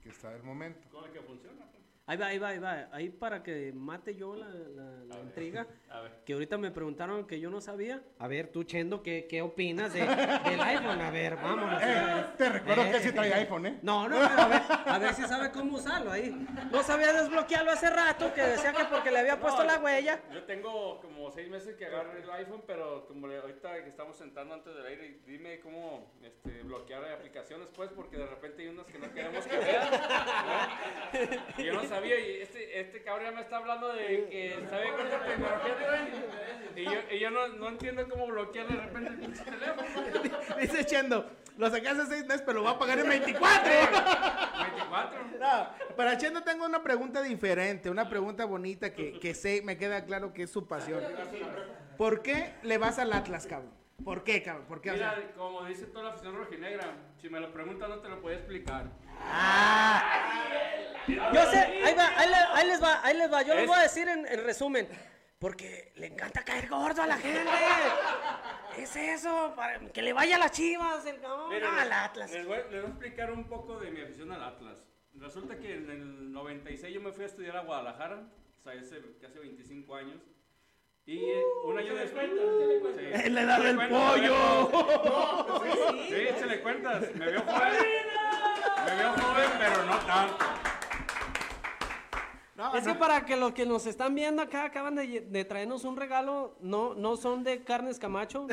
que está del momento. Con la que funciona. Ahí va, ahí va, ahí va. Ahí para que mate yo la, la- la intriga. A ver. Que ahorita me preguntaron que yo no sabía. A ver, tú, Chendo, ¿qué, qué opinas de- del iPhone? A ver, vámonos. Eh, te recuerdo Eh, que sí trae iPhone, ¿eh? No, no, pero a ver, a ver si sabe cómo usarlo ahí. No sabía desbloquearlo hace rato, que decía que porque le había puesto No, la huella. Yo tengo como seis meses que agarré el iPhone, pero como le- ahorita que estamos sentando antes del aire, dime cómo este, bloquear aplicaciones, pues, porque de repente hay unas que no queremos que vean. ¿no? Y yo no sabía, y este, este cabrón ya me está hablando de que sabe cuánta tecnología traen. Y yo, y yo no, no entiendo cómo bloquear de repente el pinche teléfono. Dice Chendo, lo saqué hace seis meses, pero lo va a pagar en 24. 24. No, para Chendo tengo una pregunta diferente, una pregunta bonita que, que sé, me queda claro que es su pasión. ¿Por qué le vas al Atlas, cabrón? ¿Por qué, cabrón? ¿Por qué? O sea, Mira, como dice toda la afición rojinegra, si me lo preguntas no te lo puedo explicar. Yo sé, ahí va, ahí, le- ahí les va, ahí les va. Yo les Es- voy a decir en, en resumen. Porque le encanta caer gordo a la gente. Es eso, para que le vaya a las chivas, el cabrón. Miren, Ah, al Atlas. Les voy, les voy a explicar un poco de mi afición al Atlas. Resulta que en el 96 yo me fui a estudiar a Guadalajara, o sea, hace casi 25 años. Y eh, un año después. Sí. ¡Es la edad Se le del cuenta, pollo! Sí, échale cuentas. Me veo joven. Me veo joven, pero no tanto. No, Es que no. para que los que nos están viendo acá acaban de, de traernos un regalo, no, no son de carnes Camacho.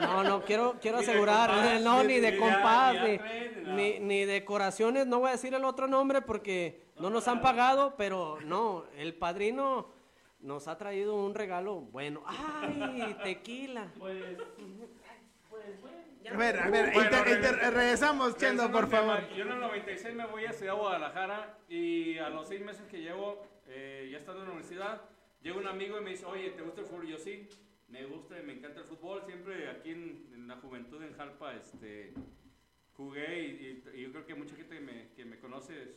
No, no, no, quiero, quiero asegurar, compás, no, ni de compás, ni ni, ni decoraciones, no voy a decir el otro nombre porque no nos han pagado, pero no, el padrino nos ha traído un regalo bueno. ¡Ay, tequila! A ver, a ver, Bueno, inter- inter- regresamos- regresamos, Chendo, por favor. Yo en el 96 me voy a Ciudad Guadalajara y a los seis meses que llevo, eh, ya estando en la universidad, llega un amigo y me dice, oye, ¿te gusta el fútbol? Yo sí, me gusta y me encanta el fútbol. Siempre aquí en, en la juventud en Jalpa este, jugué y, y- y yo creo que mucha gente que me, que me conoce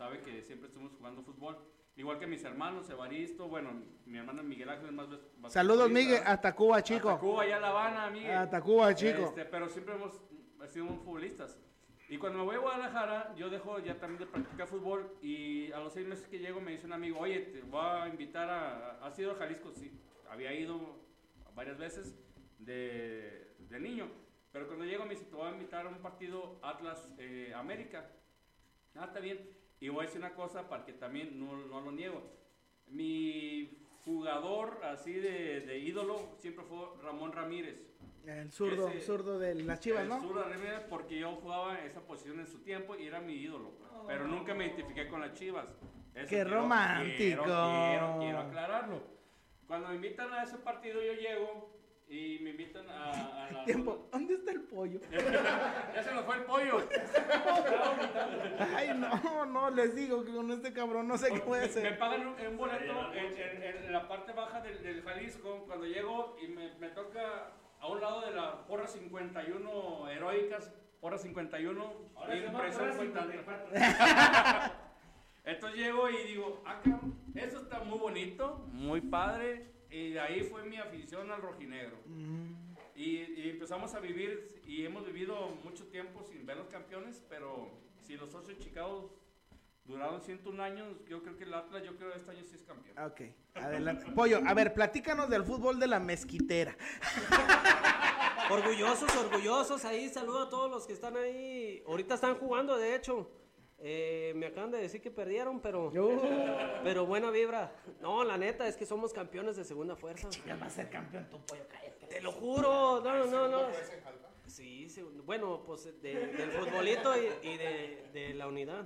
sabe que siempre estuvimos jugando fútbol. Igual que mis hermanos, Evaristo, bueno, mi hermano Miguel Ángel es más... bas- Saludos. Miguel, hasta Cuba, Hasta chico. Cuba, allá La Habana, Miguel. Hasta Cuba, chico. Este, pero siempre hemos sido muy futbolistas. Y cuando me voy a Guadalajara, yo dejo ya también de practicar fútbol y a los seis meses que llego me dice un amigo, oye, te voy a invitar a... ¿Has ido a Jalisco? Sí, había ido varias veces de, de niño. Pero cuando llego me dice, te voy a invitar a un partido Atlas eh, América. Ah, está bien. Y voy a decir una cosa para que también no, no lo niego. Mi jugador así de, de ídolo siempre fue Ramón Ramírez. El zurdo, Ese- zurdo de las chivas, El ¿no? Zurdo Ramírez porque yo jugaba esa posición en su tiempo y era mi ídolo. pues. Pero nunca me identifiqué con las chivas. Eso ¡Qué romántico! Quiero, quiero, quiero aclararlo. Cuando me invitan a ese partido yo llego y me invitan a... a la- Tiempo, ¿dónde está el pollo? ya se nos fue el pollo. Ay, no, no, les digo que con este cabrón no sé qué voy a Me, hacer. pagan un, un boleto en, en- en la parte baja del, del Jalisco. Cuando llego y me, me toca a un lado de la porra 51 heroicas, porra 51, Ahora Porra contante. 54. Entonces llego y digo, ah, cabrón, eso está muy bonito, muy padre. Y de ahí fue mi afición al rojinegro. Y, y empezamos a vivir, y hemos vivido mucho tiempo sin ver los campeones, pero si los ocho Chicago duraron 101 años, yo creo que el Atlas, yo creo que este año sí es campeón. Ok, adelante. Pollo, a ver, platícanos del fútbol de la mezquitera. Orgullosos, orgullosos. Ahí saludo a todos los que están ahí. Ahorita están jugando, de hecho. Eh, me acaban de decir que perdieron, pero, pero buena vibra. No, la neta es que somos campeones de segunda fuerza. Ya va a ser campeón tu pollo, cállate. Te lo juro, no, no, no. Sí, segundo- bueno, pues de- del futbolito y, y de, de la unidad.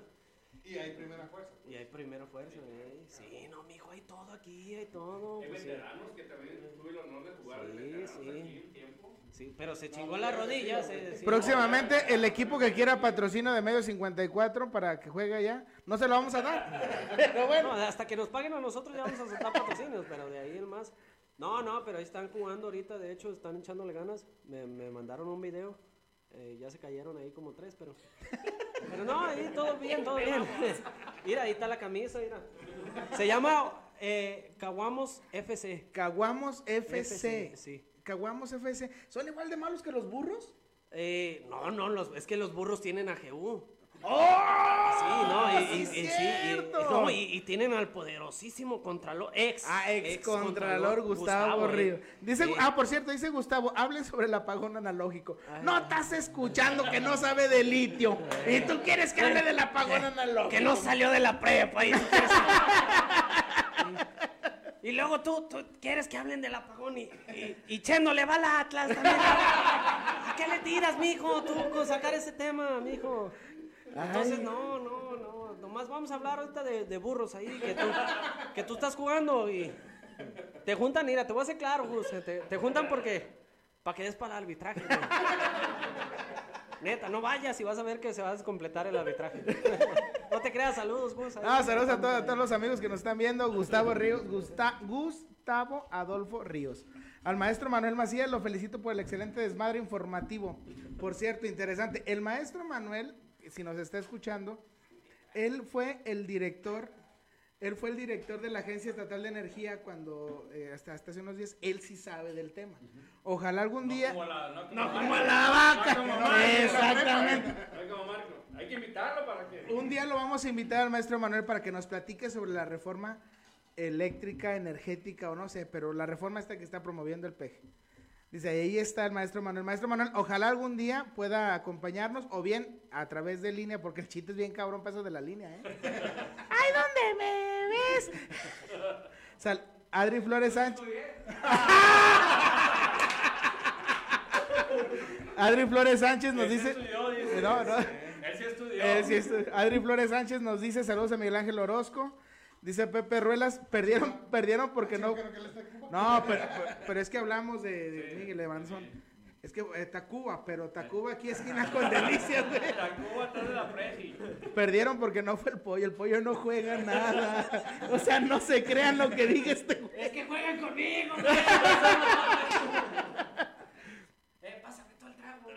Y hay primera fuerza. Y hay primera fuerza, eh. Sí, no, mijo, hay todo aquí, hay todo. Hay pues sí. que también tuve el honor de jugar Sí, sí. aquí un tiempo. Sí, pero se chingó la rodilla. se- sí. Próximamente, el equipo que quiera patrocinio de medio 54 para que juegue allá, no se lo vamos a dar. Pero bueno. No, hasta que nos paguen a nosotros ya vamos a soltar patrocinios, pero de ahí en más. No, no, pero ahí están jugando ahorita, de hecho están echándole ganas. Me, me mandaron un video, eh, ya se cayeron ahí como tres, pero... Pero no, ahí todo bien, todo bien. Mira, ahí está la camisa, mira. Se llama eh, Caguamos FC. Caguamos FC. sí. Caguamos FC. ¿Son igual de malos que los burros? Eh, no, no, los, es que los burros tienen a GU. ¡Oh! Sí, no, y, sí, no, tienen al poderosísimo Contralor, ex. Ah, ex Contralor Gustavo, eh. Ríos. Dice, Sí. ah, por cierto, dice Gustavo, hablen sobre el apagón analógico. Ay, no estás escuchando que no sabe de litio. Y tú quieres que hable del apagón analógico. Que no salió de la prepa. Y, tú quieres- y luego tú, tú quieres que hablen del apagón y, y, y Cheno le va al Atlas también. ¿A qué le tiras, mijo, tú con sacar ese tema, mijo? Entonces, Ay. no, no, no. Nomás vamos a hablar ahorita de, de burros ahí, que tú, que tú estás jugando y te juntan, mira, te voy a hacer claro, Gus, te, te juntan porque, para que des para el arbitraje. güey. Neta, no vayas y vas a ver que se va a descompletar el arbitraje. no te creas, saludos, Gus. Ah, saludos a todos, a todos los amigos que nos están viendo. Gustavo Ríos, Gusta- Gustavo Adolfo Ríos. Al maestro Manuel Macías lo felicito por el excelente desmadre informativo. Por cierto, interesante. El maestro Manuel, si nos está escuchando, él fue el director, él fue el director de la Agencia Estatal de Energía cuando, eh, hasta, hasta hace unos días, él sí sabe del tema. Ojalá algún día... Como la, no como No Marco. como la vaca. No como Marco. Exactamente. No como Marco. Hay que invitarlo para que. Un día lo vamos a invitar al maestro Manuel para que nos platique sobre la reforma eléctrica, energética o no sé, pero la reforma esta que está promoviendo el PEG. Dice, ahí está el maestro Manuel. Maestro Manuel, ojalá algún día pueda acompañarnos o bien a través de línea, porque el chiste es bien cabrón paso de la línea, ¿eh? ¡Ay, dónde me ves! Sal- Adri Flores Sánchez. Adri Flores Sánchez nos Él sí dice... estudió, dice. No, no. Él sí estudió. Adri Flores Sánchez nos dice saludos a Miguel Ángel Orozco. Dice Pepe Ruelas, perdieron, perdieron porque no. No, pero, pero- pero es que hablamos de, de Miguel Evanson. Es que eh, Tacuba, pero Tacuba aquí esquina con delicias, güey. La Cuba atrás de la Presi. Perdieron porque no fue el pollo, el pollo no juega nada. O sea, no se crean lo que diga este güey. Es que juegan conmigo, güey. eh, pásame todo el trago.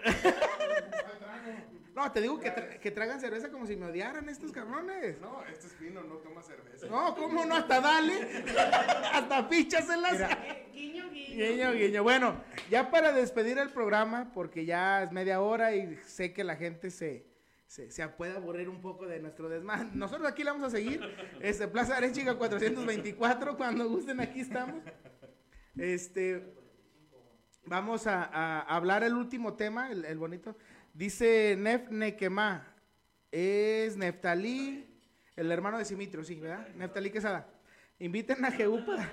No, te digo que, tra- que tragan cerveza como si me odiaran estos cabrones. No, este es fino, no toma cerveza. No, ¿cómo no? Hasta dale. Hasta pichaselas. Guiño, guiño. Guiño, guiño. Bueno, ya para despedir el programa, porque ya es media hora y sé que la gente se, se, se puede aburrir un poco de nuestro desmadre. Nosotros aquí la vamos a seguir. Este, Plaza Arechiga 424, cuando gusten aquí estamos. Este, vamos a, a hablar el último tema, el, el bonito. Dice Nef Nekema, es Neftalí, el hermano de Simitrio, sí, ¿verdad? Neftalí Quesada. Inviten a Jehú para...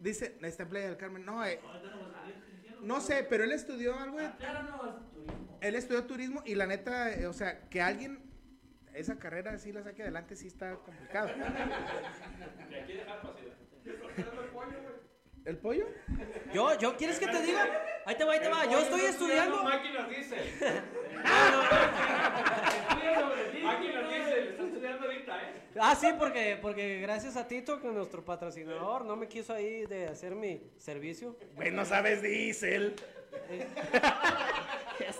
Dice, está en Playa del Carmen. No, eh, no sé, pero él estudió algo de- Él estudió turismo y la neta, eh, o sea, que alguien esa carrera así la saque adelante sí está complicado. ¿El pollo? Yo, yo, ¿quieres que te diga? Ahí te va, ahí te va. Yo estoy estudiando. Máquinas no. Máquinas dice. Le está estudiando ahorita, ¿eh? Ah, sí, porque, porque gracias a Tito, que nuestro patrocinador, no me quiso ahí de hacer mi servicio. Güey, no sabes diésel.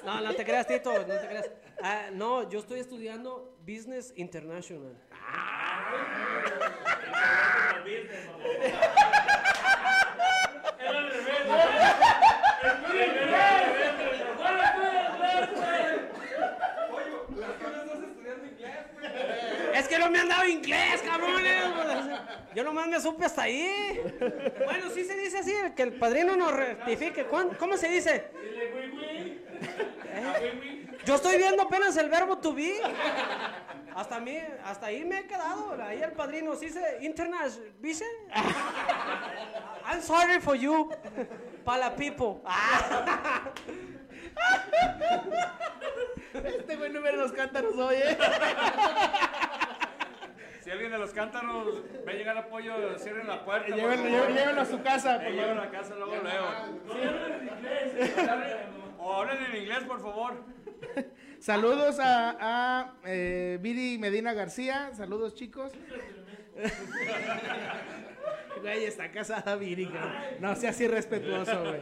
No, no te creas, Tito, no te creas. Ah, no, yo estoy estudiando Business International. Era al revés. Es que no me han dado inglés, cabrones. Yo nomás me supe hasta ahí. Bueno, sí se dice así, que el padrino nos rectifique. ¿Cuán- ¿Cómo se dice? Güey. Yo estoy viendo apenas el verbo to be. Hasta, mí, hasta ahí me he quedado. Ahí el padrino sí dice international, ¿dice? I'm sorry for you, para people. Este güey no ve los cántaros hoy, ¿eh? Si alguien de los cántaros ve llegar apoyo, cierren la puerta. Llévenlo, a su casa, Eh, llévenlo a casa luego, luego. O hablen en inglés, por favor. Saludos a, a eh, Viri Medina García. Saludos, chicos. Güey, está casada Viri. No seas irrespetuoso, güey.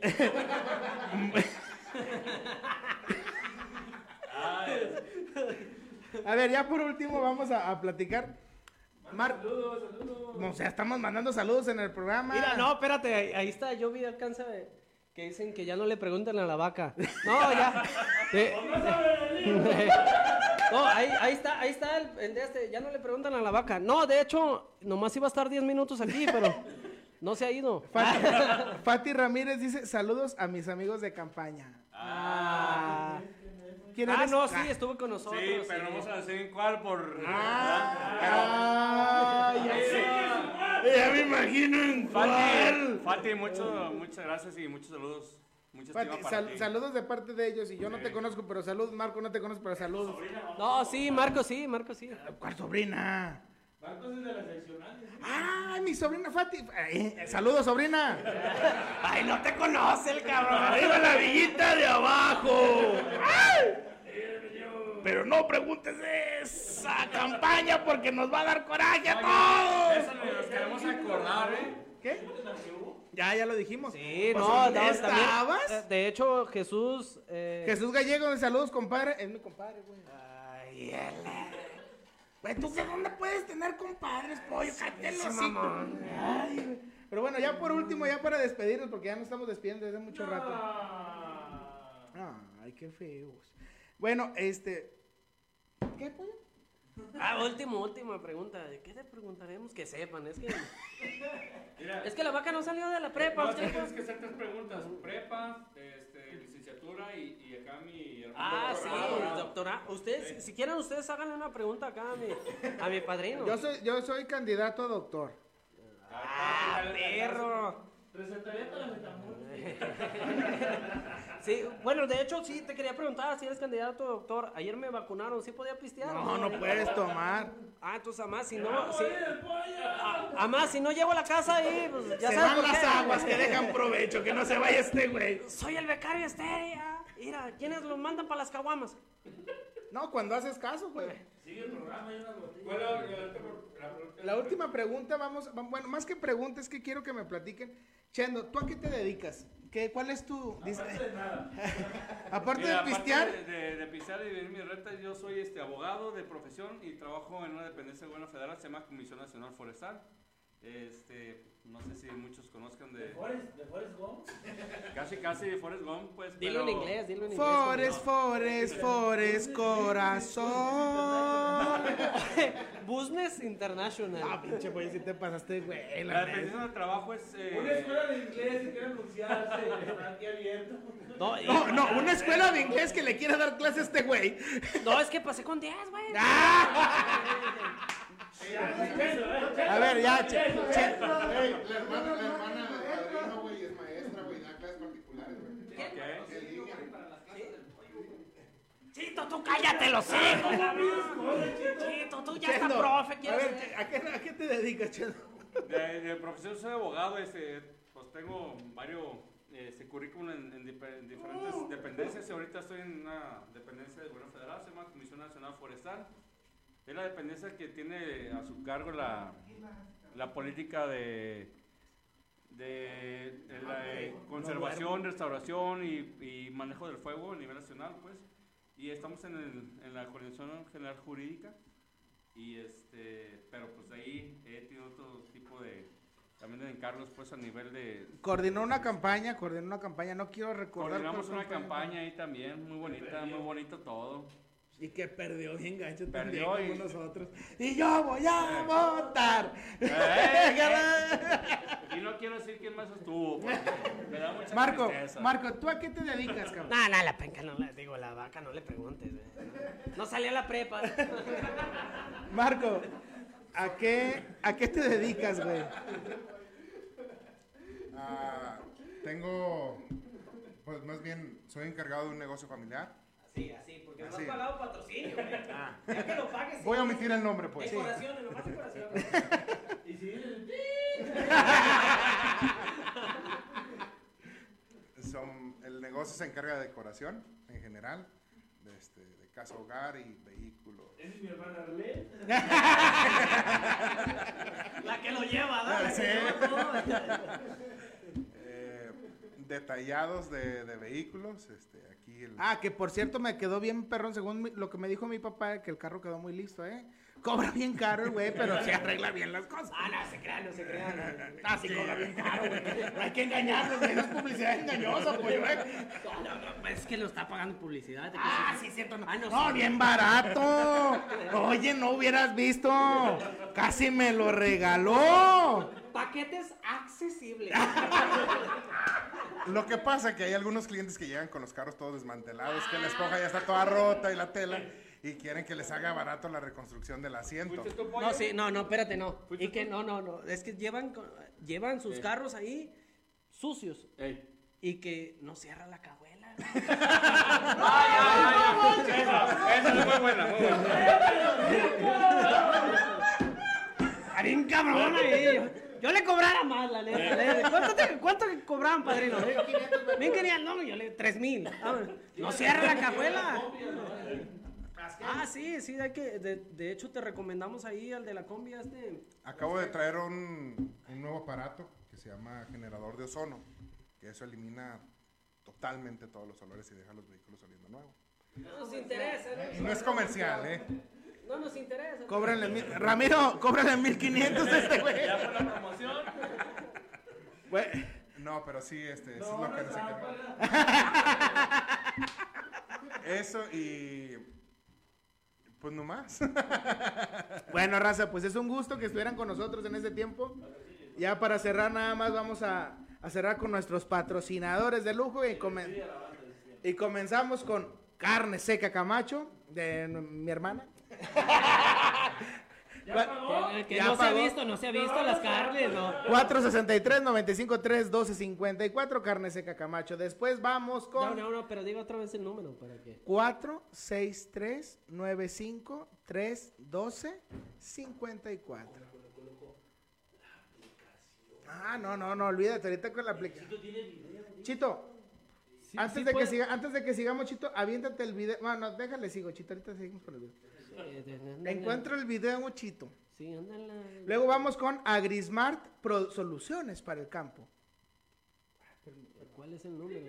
A ver, ya por último vamos a, a platicar. Mar- O sea, estamos mandando saludos en el programa. Mira, no, espérate, ahí, ahí está, yo vi alcanza de- que dicen que ya no le preguntan a la vaca. No, ya. Eh, no, ahí, ahí está, ahí está el, el de este, ya no le preguntan a la vaca. No, de hecho, nomás iba a estar 10 minutos aquí, pero no se ha ido. Fati, Fati Ramírez dice saludos a mis amigos de campaña. Ah, ¿Quién ah eres? no, sí, estuvo con nosotros. Sí, pero no vamos a decir en cuál por... Ah, ya sé. Ya me imagino en Fati, cuál. Fati, mucho, muchas gracias y muchos saludos. Para sal- ti. saludos de parte de ellos y yo no te conozco, pero saludos, Marco, no te conozco, pero saludos. No, sí, Marco, sí, Marco, sí. ¿Cuál sobrina? Marcos es de la seccional. ¡Ay, mi sobrina Fati! Eh, saludos, sobrina. Ay, no te conoce el cabrón. ¡Arriba la villita de abajo! ¡Ay! Pero no preguntes esa campaña porque nos va a dar coraje a todos. Eso nos queremos acordar, ¿eh? ¿Qué? Ya, ya lo dijimos. Sí, Pues, no, ¿dónde no, también, estabas? eh, De hecho, Jesús. eh, Jesús Gallego, saludos, compadre. Es mi compadre, güey. Ay, él. Güey, ¿tú de dónde puedes tener compadres, pollo? Cállate los hocico. Ay. Pero bueno, ya por último, ya para despedirnos, porque ya nos estamos despidiendo desde mucho rato. Ay, qué feos. Bueno, este. ¿Qué, pollo? Ah, último, última pregunta. ¿De qué te preguntaremos? Que sepan, es que. Mira, Es que la vaca no salió de la prepa. no, usted- tienes que hacer tres preguntas. Prepa, este, licenciatura y, y acá mi hermano. Ah, sí, doctora. Ustedes, si- si quieren, ustedes háganle una pregunta acá a mi, a mi padrino. Yo soy, yo soy candidato a doctor. Ah, perro. Recetaría para metamol. Sí, bueno, de hecho, sí, te quería preguntar si eres candidato a doctor. Ayer me vacunaron, ¿sí podía pistear? No, no puedes tomar. Ah, entonces, además, si no. Si, además, si no llego a la casa ahí, pues ya se sabes van por las qué. aguas que dejan provecho, que no se vaya este güey. Soy el becario Esteria. Mira, ¿quiénes los mandan para las caguamas? No, cuando haces caso, güey. Sigue el programa y unas botellas. ¿Cuál es la- la- la- la- La última pregunta, vamos, va- bueno, más que pregunta, es que quiero que me platiquen. Chendo, ¿tú a qué te dedicas? ¿Qué, ¿Cuál es tu...? dis- de nada. Aparte Mira, de pistear, aparte de, de- de pistear y vivir mis rentas, yo soy este abogado de profesión y trabajo en una dependencia del gobierno federal, se llama Comisión Nacional Forestal. Este, no sé si muchos conozcan ¿De de Forrest, de Forrest Gump? casi casi de Forrest Gump, pues. Dilo en pero- inglés, dilo en inglés. Forest, Forest, Forest, corazón. Business International. Ah, pinche güey, si te pasaste, güey. La dependencia de trabajo es. eh, Una escuela de inglés que quiere anunciarse. Está aquí abierto. No, No, no, una escuela de inglés que le quiere dar clase a este güey. no, es que pasé con 10, güey. A ver, ya, che, che- La hermana, la hermana del padrino, güey, es maestra, güey, da clases particulares, güey. Chito, tú cállate los hijos, Chito, tú ya estás profe, A ¿quieres ver, ¿a qué, a qué te dedicas, Chendo? De, de profesión soy abogado, este, pues tengo varios este, currículum en, en en diferentes dependencias. Y ahorita estoy en una dependencia del gobierno federal, se llama Comisión Nacional Forestal. Es la dependencia que tiene a su cargo la, la política de, de, de la eh, conservación, restauración y, y manejo del fuego a nivel nacional, pues. Y estamos en, el- en la Coordinación General Jurídica. Y este, pero pues de ahí he tenido otro tipo de, también de encargos pues a nivel de... Coordinó una campaña, coordinó una campaña, no quiero recordar. Coordinamos una campaña ahí también, muy bonita, muy bonito todo. Y que perdió bien gacho también Perdió y- como nosotros. Y yo voy a votar. Y no quiero decir quién más estuvo, porque me da mucha Marco, tristeza. Marco, ¿tú a qué te dedicas, cabrón? No, no, la penca no le digo, la vaca no le preguntes, güey. No salió a la prepa. Marco, ¿a qué, ¿a qué te dedicas, güey? Ah, tengo, pues más bien, soy encargado de un negocio familiar. Así, así, porque no Así. has pagado patrocinio, güey. Ya que lo pagues. Voy a omitir el nombre, pues. Decoraciones, nomás decoraciones. Y si el Son, el negocio se encarga de decoración en general, de, este, de casa hogar y vehículos. Esa es mi hermana Arlette. La que lo lleva, ¿no? La que Sí. lleva todo. Detallados de, de vehículos. Este, aquí el, Ah, que por cierto me quedó bien perrón, según mi- lo que me dijo mi papá, que el carro quedó muy listo, ¿eh? Cobra bien caro el güey, pero se arregla bien las cosas. Ah, no se crean, no se crean. Ah, sí, cobra bien caro, güey. No hay que engañarlos, güey. No es publicidad engañosa, pues, güey. No, no, no, es que lo está pagando publicidad. ¿de qué Ah, sí, cierto. No, Ah, no, no sí. bien barato. Oye, no hubieras visto. Casi me lo regaló. Paquetes accesibles. Lo que pasa que hay algunos clientes que llegan con los carros todos desmantelados, que la esponja ya está toda rota y la tela, y quieren que les haga barato la reconstrucción del asiento. No, sí, no, no, espérate, no. ¿Fuiste Y que no, no, no. Es que llevan, llevan sus carros ahí sucios Ey. y que no cierra la cajuela. Esa, esa es muy buena, muy buena. Bien cabrón ahí. Yo, le cobrara más, la neta. le- ¿Cuánto, te, cuánto cobraban, padrino? Bien querían, no, yo le tres mil. No cierra la cajuela. Ah, sí, sí, hay que, de, de hecho te recomendamos ahí al de la combi este. Acabo de traer un, un nuevo aparato que se llama generador de ozono, que eso elimina totalmente todos los olores y deja los vehículos oliendo nuevo. No nos interesa, Y no es comercial, ¿eh? No nos interesa. Cóbranle mil. Ramiro, cóbrale 1500 a este güey. Ya fue la promoción. Güey, No, pero sí, este, eso es lo que no se queda. Eso y... Pues no más. Bueno, raza, pues es un gusto que estuvieran con nosotros en este tiempo. Ya para cerrar nada más vamos a, a cerrar con nuestros patrocinadores de lujo y, comen- y comenzamos con Carne Seca Camacho de mi hermana. Que, que Ya no se ha pagó. visto, no se ha visto las carnes, no. 463 953 1254 Carne Seca Camacho. Después vamos No, con no, no, pero diga otra vez el número para que. 463 953 1254. Ah, no, no, no, olvídate ahorita con la aplicación. Chito, antes, sí de que siga, antes de que sigamos, Chito, aviéntate el video. Bueno, déjale, sigo, Chito, ahorita seguimos con el video. Encuentro el video, Chito. Sí, ándale. Luego vamos con Agrismart Pro Soluciones para el campo. ¿Cuál es el número?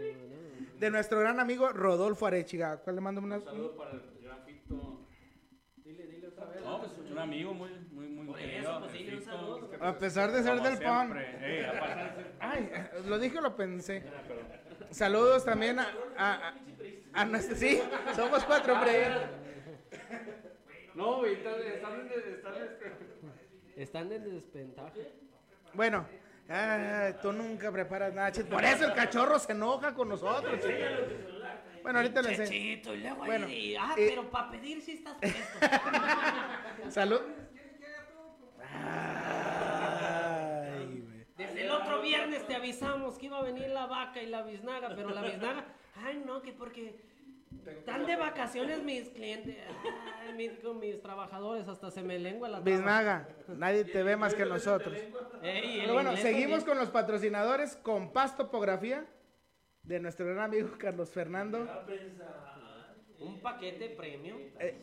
De nuestro gran amigo Rodolfo Arechiga. ¿Cuál le mando una? Un saludo para el gran Fito. Dile, dile otra vez. No, pues un amigo muy, muy, muy Por querido. eso, pues, dile un saludo. que, A pesar de ser del PAN. Ay, lo dije o lo pensé. Saludos también a, a, a. Sí, somos cuatro, hombre. No, güey, están, están, en- están, este, Están en desventaja. Bueno, ah, tú nunca preparas nada. Por eso el cachorro se enoja con nosotros. Chito. Bueno, ahorita le enseño. Y luego Bueno, ahí, ah, eh, pero para pedir sí estás presto. Salud. Ay, güey. Desde el otro viernes te avisamos que iba a venir la vaca y la biznaga, pero la biznaga, ay no, que porque están de vacaciones mis clientes, ay, mi- con mis trabajadores, hasta se me lengua la traba. Biznaga, nadie te ve más que nosotros. Ey, Pero bueno, seguimos con los patrocinadores con Paz Topografía de nuestro gran amigo Carlos Fernando. un paquete premium. Eh,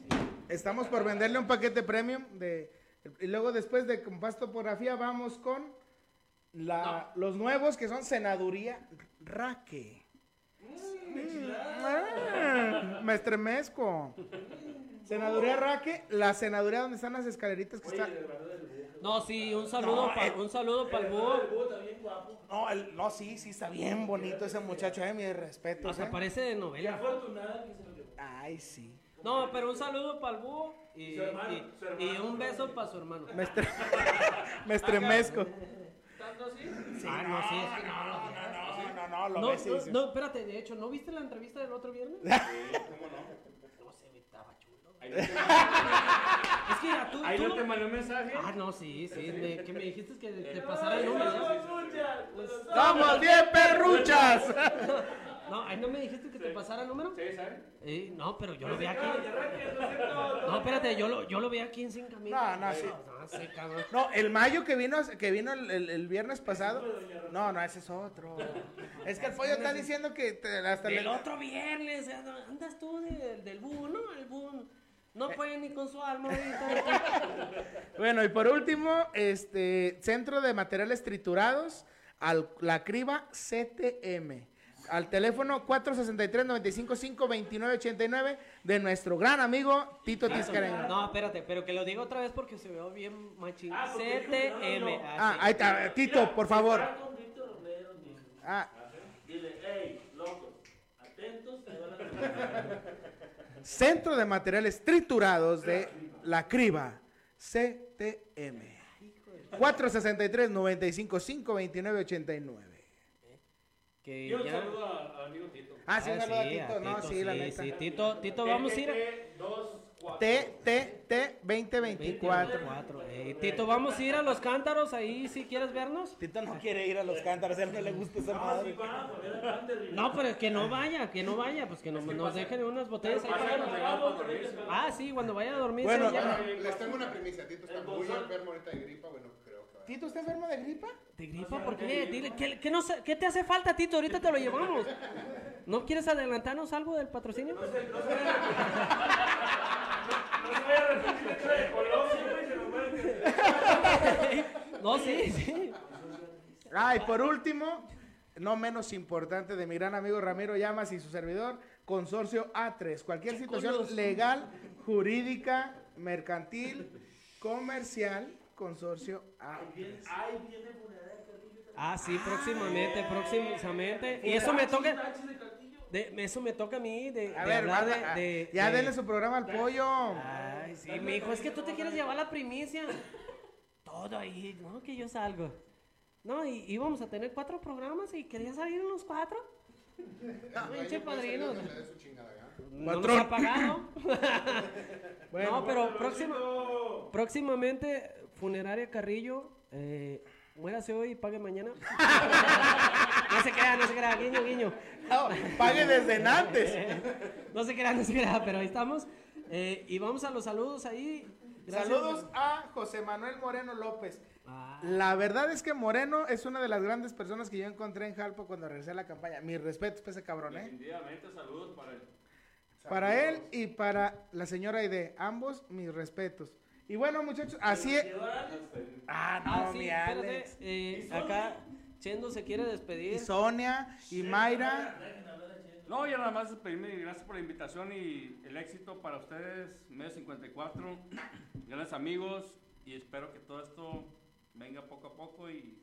estamos por venderle un paquete premium de y luego después de con Paz Topografía vamos con la, los nuevos que son Senaduría Raque. Mm, me estremezco. Senaduría Raque, la senaduría donde están las escaleritas que están. No, sí, un saludo No, para eh. un saludo para el búho. No, el- no, sí, sí, está bien bonito ese muchacho, eh, mi respeto. Hasta parece de novela. Ay, sí. No, pero un saludo para el búho y, y- y un beso para su hermano. Me, estre- me estremezco. Ah, no, sí, es que no, no, No, no, no, lo No, ves y no, dices, no, espérate, de hecho, ¿no viste la entrevista del otro viernes? No sé, estaba chulo. ahí, no te- Es que a tú, ahí tú no te mandé un mensaje. Ah, no, sí, sí, me- que me dijiste que te pasara el número. ¿no? ¡Somos bien perruchas! No, ahí no me dijiste que te pasara el número. Sí, ¿sabes? Eh, no, pero yo lo vi aquí. No, espérate, yo lo, yo lo vi aquí en Sin Camino. No, no, sí. No, sí, cabrón. No, el mayo que vino, que vino el, el- el viernes pasado. No, no, ese es otro. Es que el pollo está diciendo que te- hasta El le- otro viernes, eh, andas tú del, del búho, ¿no? El búho no puede ni con su alma ahorita. Bueno, y por último, este Centro de Materiales Triturados, al La Criba CTM. Al teléfono 463-955-2989 de nuestro gran amigo Tito Tiscareño. No, espérate, pero que lo digo otra vez porque se ve bien machín. Ah, CTM. no, no, ah, Ah, ahí está. Tito, por favor. Ah, Dile, hey, locos, atentos, ahí va la Centro de Materiales Triturados de La Criba CTM. 463-955-2989. Que Y un ya- saludo a- al amigo Tito. Ah, sí, un Ah, saludo a sí, Tito. a No, Tito, sí, la sí, neta. sí, Tito, Tito, vamos a ir a... T, T, T 2024. 24. Eh, Tito, vamos a ir a los cántaros ahí si quieres vernos. Tito no quiere ir a los cántaros, a él no le gusta esa madre. No, pero que no vaya, que no vaya, pues que no, nos dejen unas botellas ahí para... Ah, sí, cuando vaya a dormir. Bueno, les tengo una primicia. Tito está muy enfermo ahorita de gripa. Bueno. ¿Tito está enfermo de gripa? ¿Te gripa? ¿Por qué? Dile, ¿qué, qué no sé- qué te hace falta, Tito? Ahorita te lo llevamos. ¿No quieres adelantarnos algo del patrocinio? No, sí, sí. Ah, y por último, no menos importante, de mi gran amigo Ramiro Llamas y su servidor, Consorcio A3. Cualquier situación legal, jurídica, mercantil, comercial, Consorcio A3. Ah, sí, próximamente, próximamente. Y eso me toca... De, eso me toca a mí de, A de ver, hablar de, de- ya de- denle su programa al pollo. Ay, sí, mi hijo, es que tú te quieres llevar la primicia. Todo ahí, no, que yo salgo. No, y íbamos a tener cuatro programas y quería salir en los cuatro. No, pinche ahí padrino. No nos Patrón. ha pagado. Bueno, no, pero próxima, próximamente, Funeraria Carrillo, eh, muérase hoy y pague mañana. no se crea, no se crea, guiño, guiño. no, pague desde antes. No se crea, no se crea, pero ahí estamos. Eh, y vamos a los saludos ahí. Gracias. Saludos a José Manuel Moreno López. Ah, La verdad es que Moreno es una de las grandes personas que yo encontré en Jalpo cuando regresé a la campaña. Mis respetos para ese cabrón, ¿eh? Definitivamente saludos para él. Para él y para la señora Aide. Ambos, mis respetos. Y bueno, muchachos, así es. Ah, no, ah, sí, mi espérate, Alex. eh, acá Chendo se quiere despedir. Y Sonia y Mayra. No, ya nada más pedirme gracias por la invitación y el éxito para ustedes, Medio 54, grandes amigos y espero que todo esto venga poco a poco y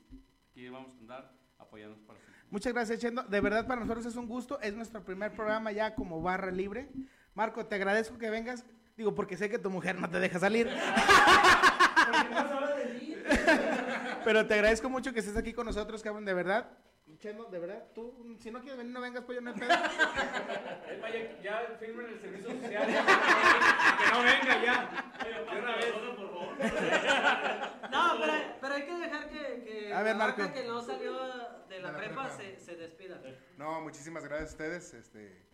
aquí vamos a andar apoyándonos para siempre. Muchas gracias, Chendo. De verdad, para nosotros es un gusto. Es nuestro primer programa ya como barra libre. Marco, te agradezco que vengas. Digo, porque sé que tu mujer no te deja salir. Pero te agradezco mucho que estés aquí con nosotros, cabrón, de verdad. Chendo, de verdad, tú, si no quieres venir, no vengas, pues yo no hay pedo. Vaya, ya firmen el servicio social. que no venga ya. De una vez. No, pero, pero hay que dejar que, que A ver, Marco. que no salió de la la prepa prepa. se, se despida. No, muchísimas gracias a ustedes. Este,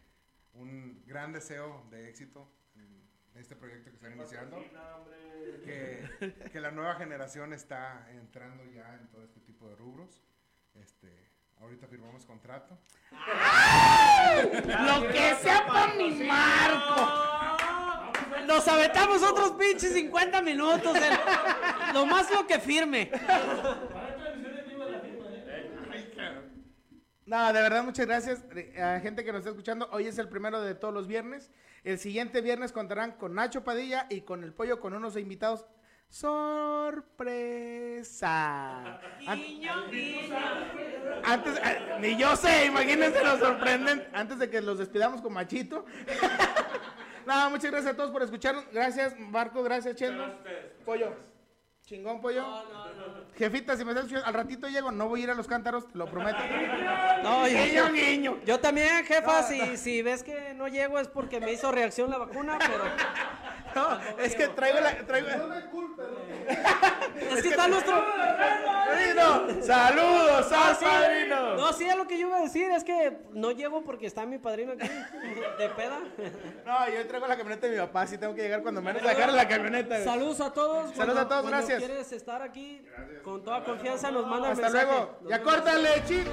un gran deseo de éxito este proyecto que están iniciando. Que, que la nueva generación está entrando ya en todo este tipo de rubros. Este, ahorita firmamos contrato. Lo que sea por mi Marco. Nos aventamos otros pinches 50 minutos. el- lo más lo que firme. No, de verdad, muchas gracias eh, a gente que nos está escuchando. Hoy es el primero de todos los viernes. El siguiente viernes contarán con Nacho Padilla y con el pollo con unos invitados. Sorpresa. An- Antes, eh, ni yo sé, imagínense, nos sorprenden. Antes de que los despidamos con Machito. no, muchas gracias a todos por escucharnos. Gracias, Marco, gracias, Chendo. Pollo. Chingón, pollo. Jefita, si me estás al ratito llego, no voy a ir a los cántaros, te lo prometo. No, yo, Guiño, guiño. yo también, jefa, si, si ves que no llego es porque me hizo reacción la vacuna, pero No, es que traigo la. Traigo... es que está nuestro... Padrino, saludos al padrino. No, sí, es lo que yo iba a decir, es que no llego porque está mi padrino aquí, de peda. No, yo traigo la camioneta de mi papá, sí tengo que llegar cuando menos sacar la camioneta. Saludos a todos. Saludos a todos, cuando gracias. quieres estar aquí, con toda confianza nos manda Hasta mensaje. luego. Nos Ya córtale, chico.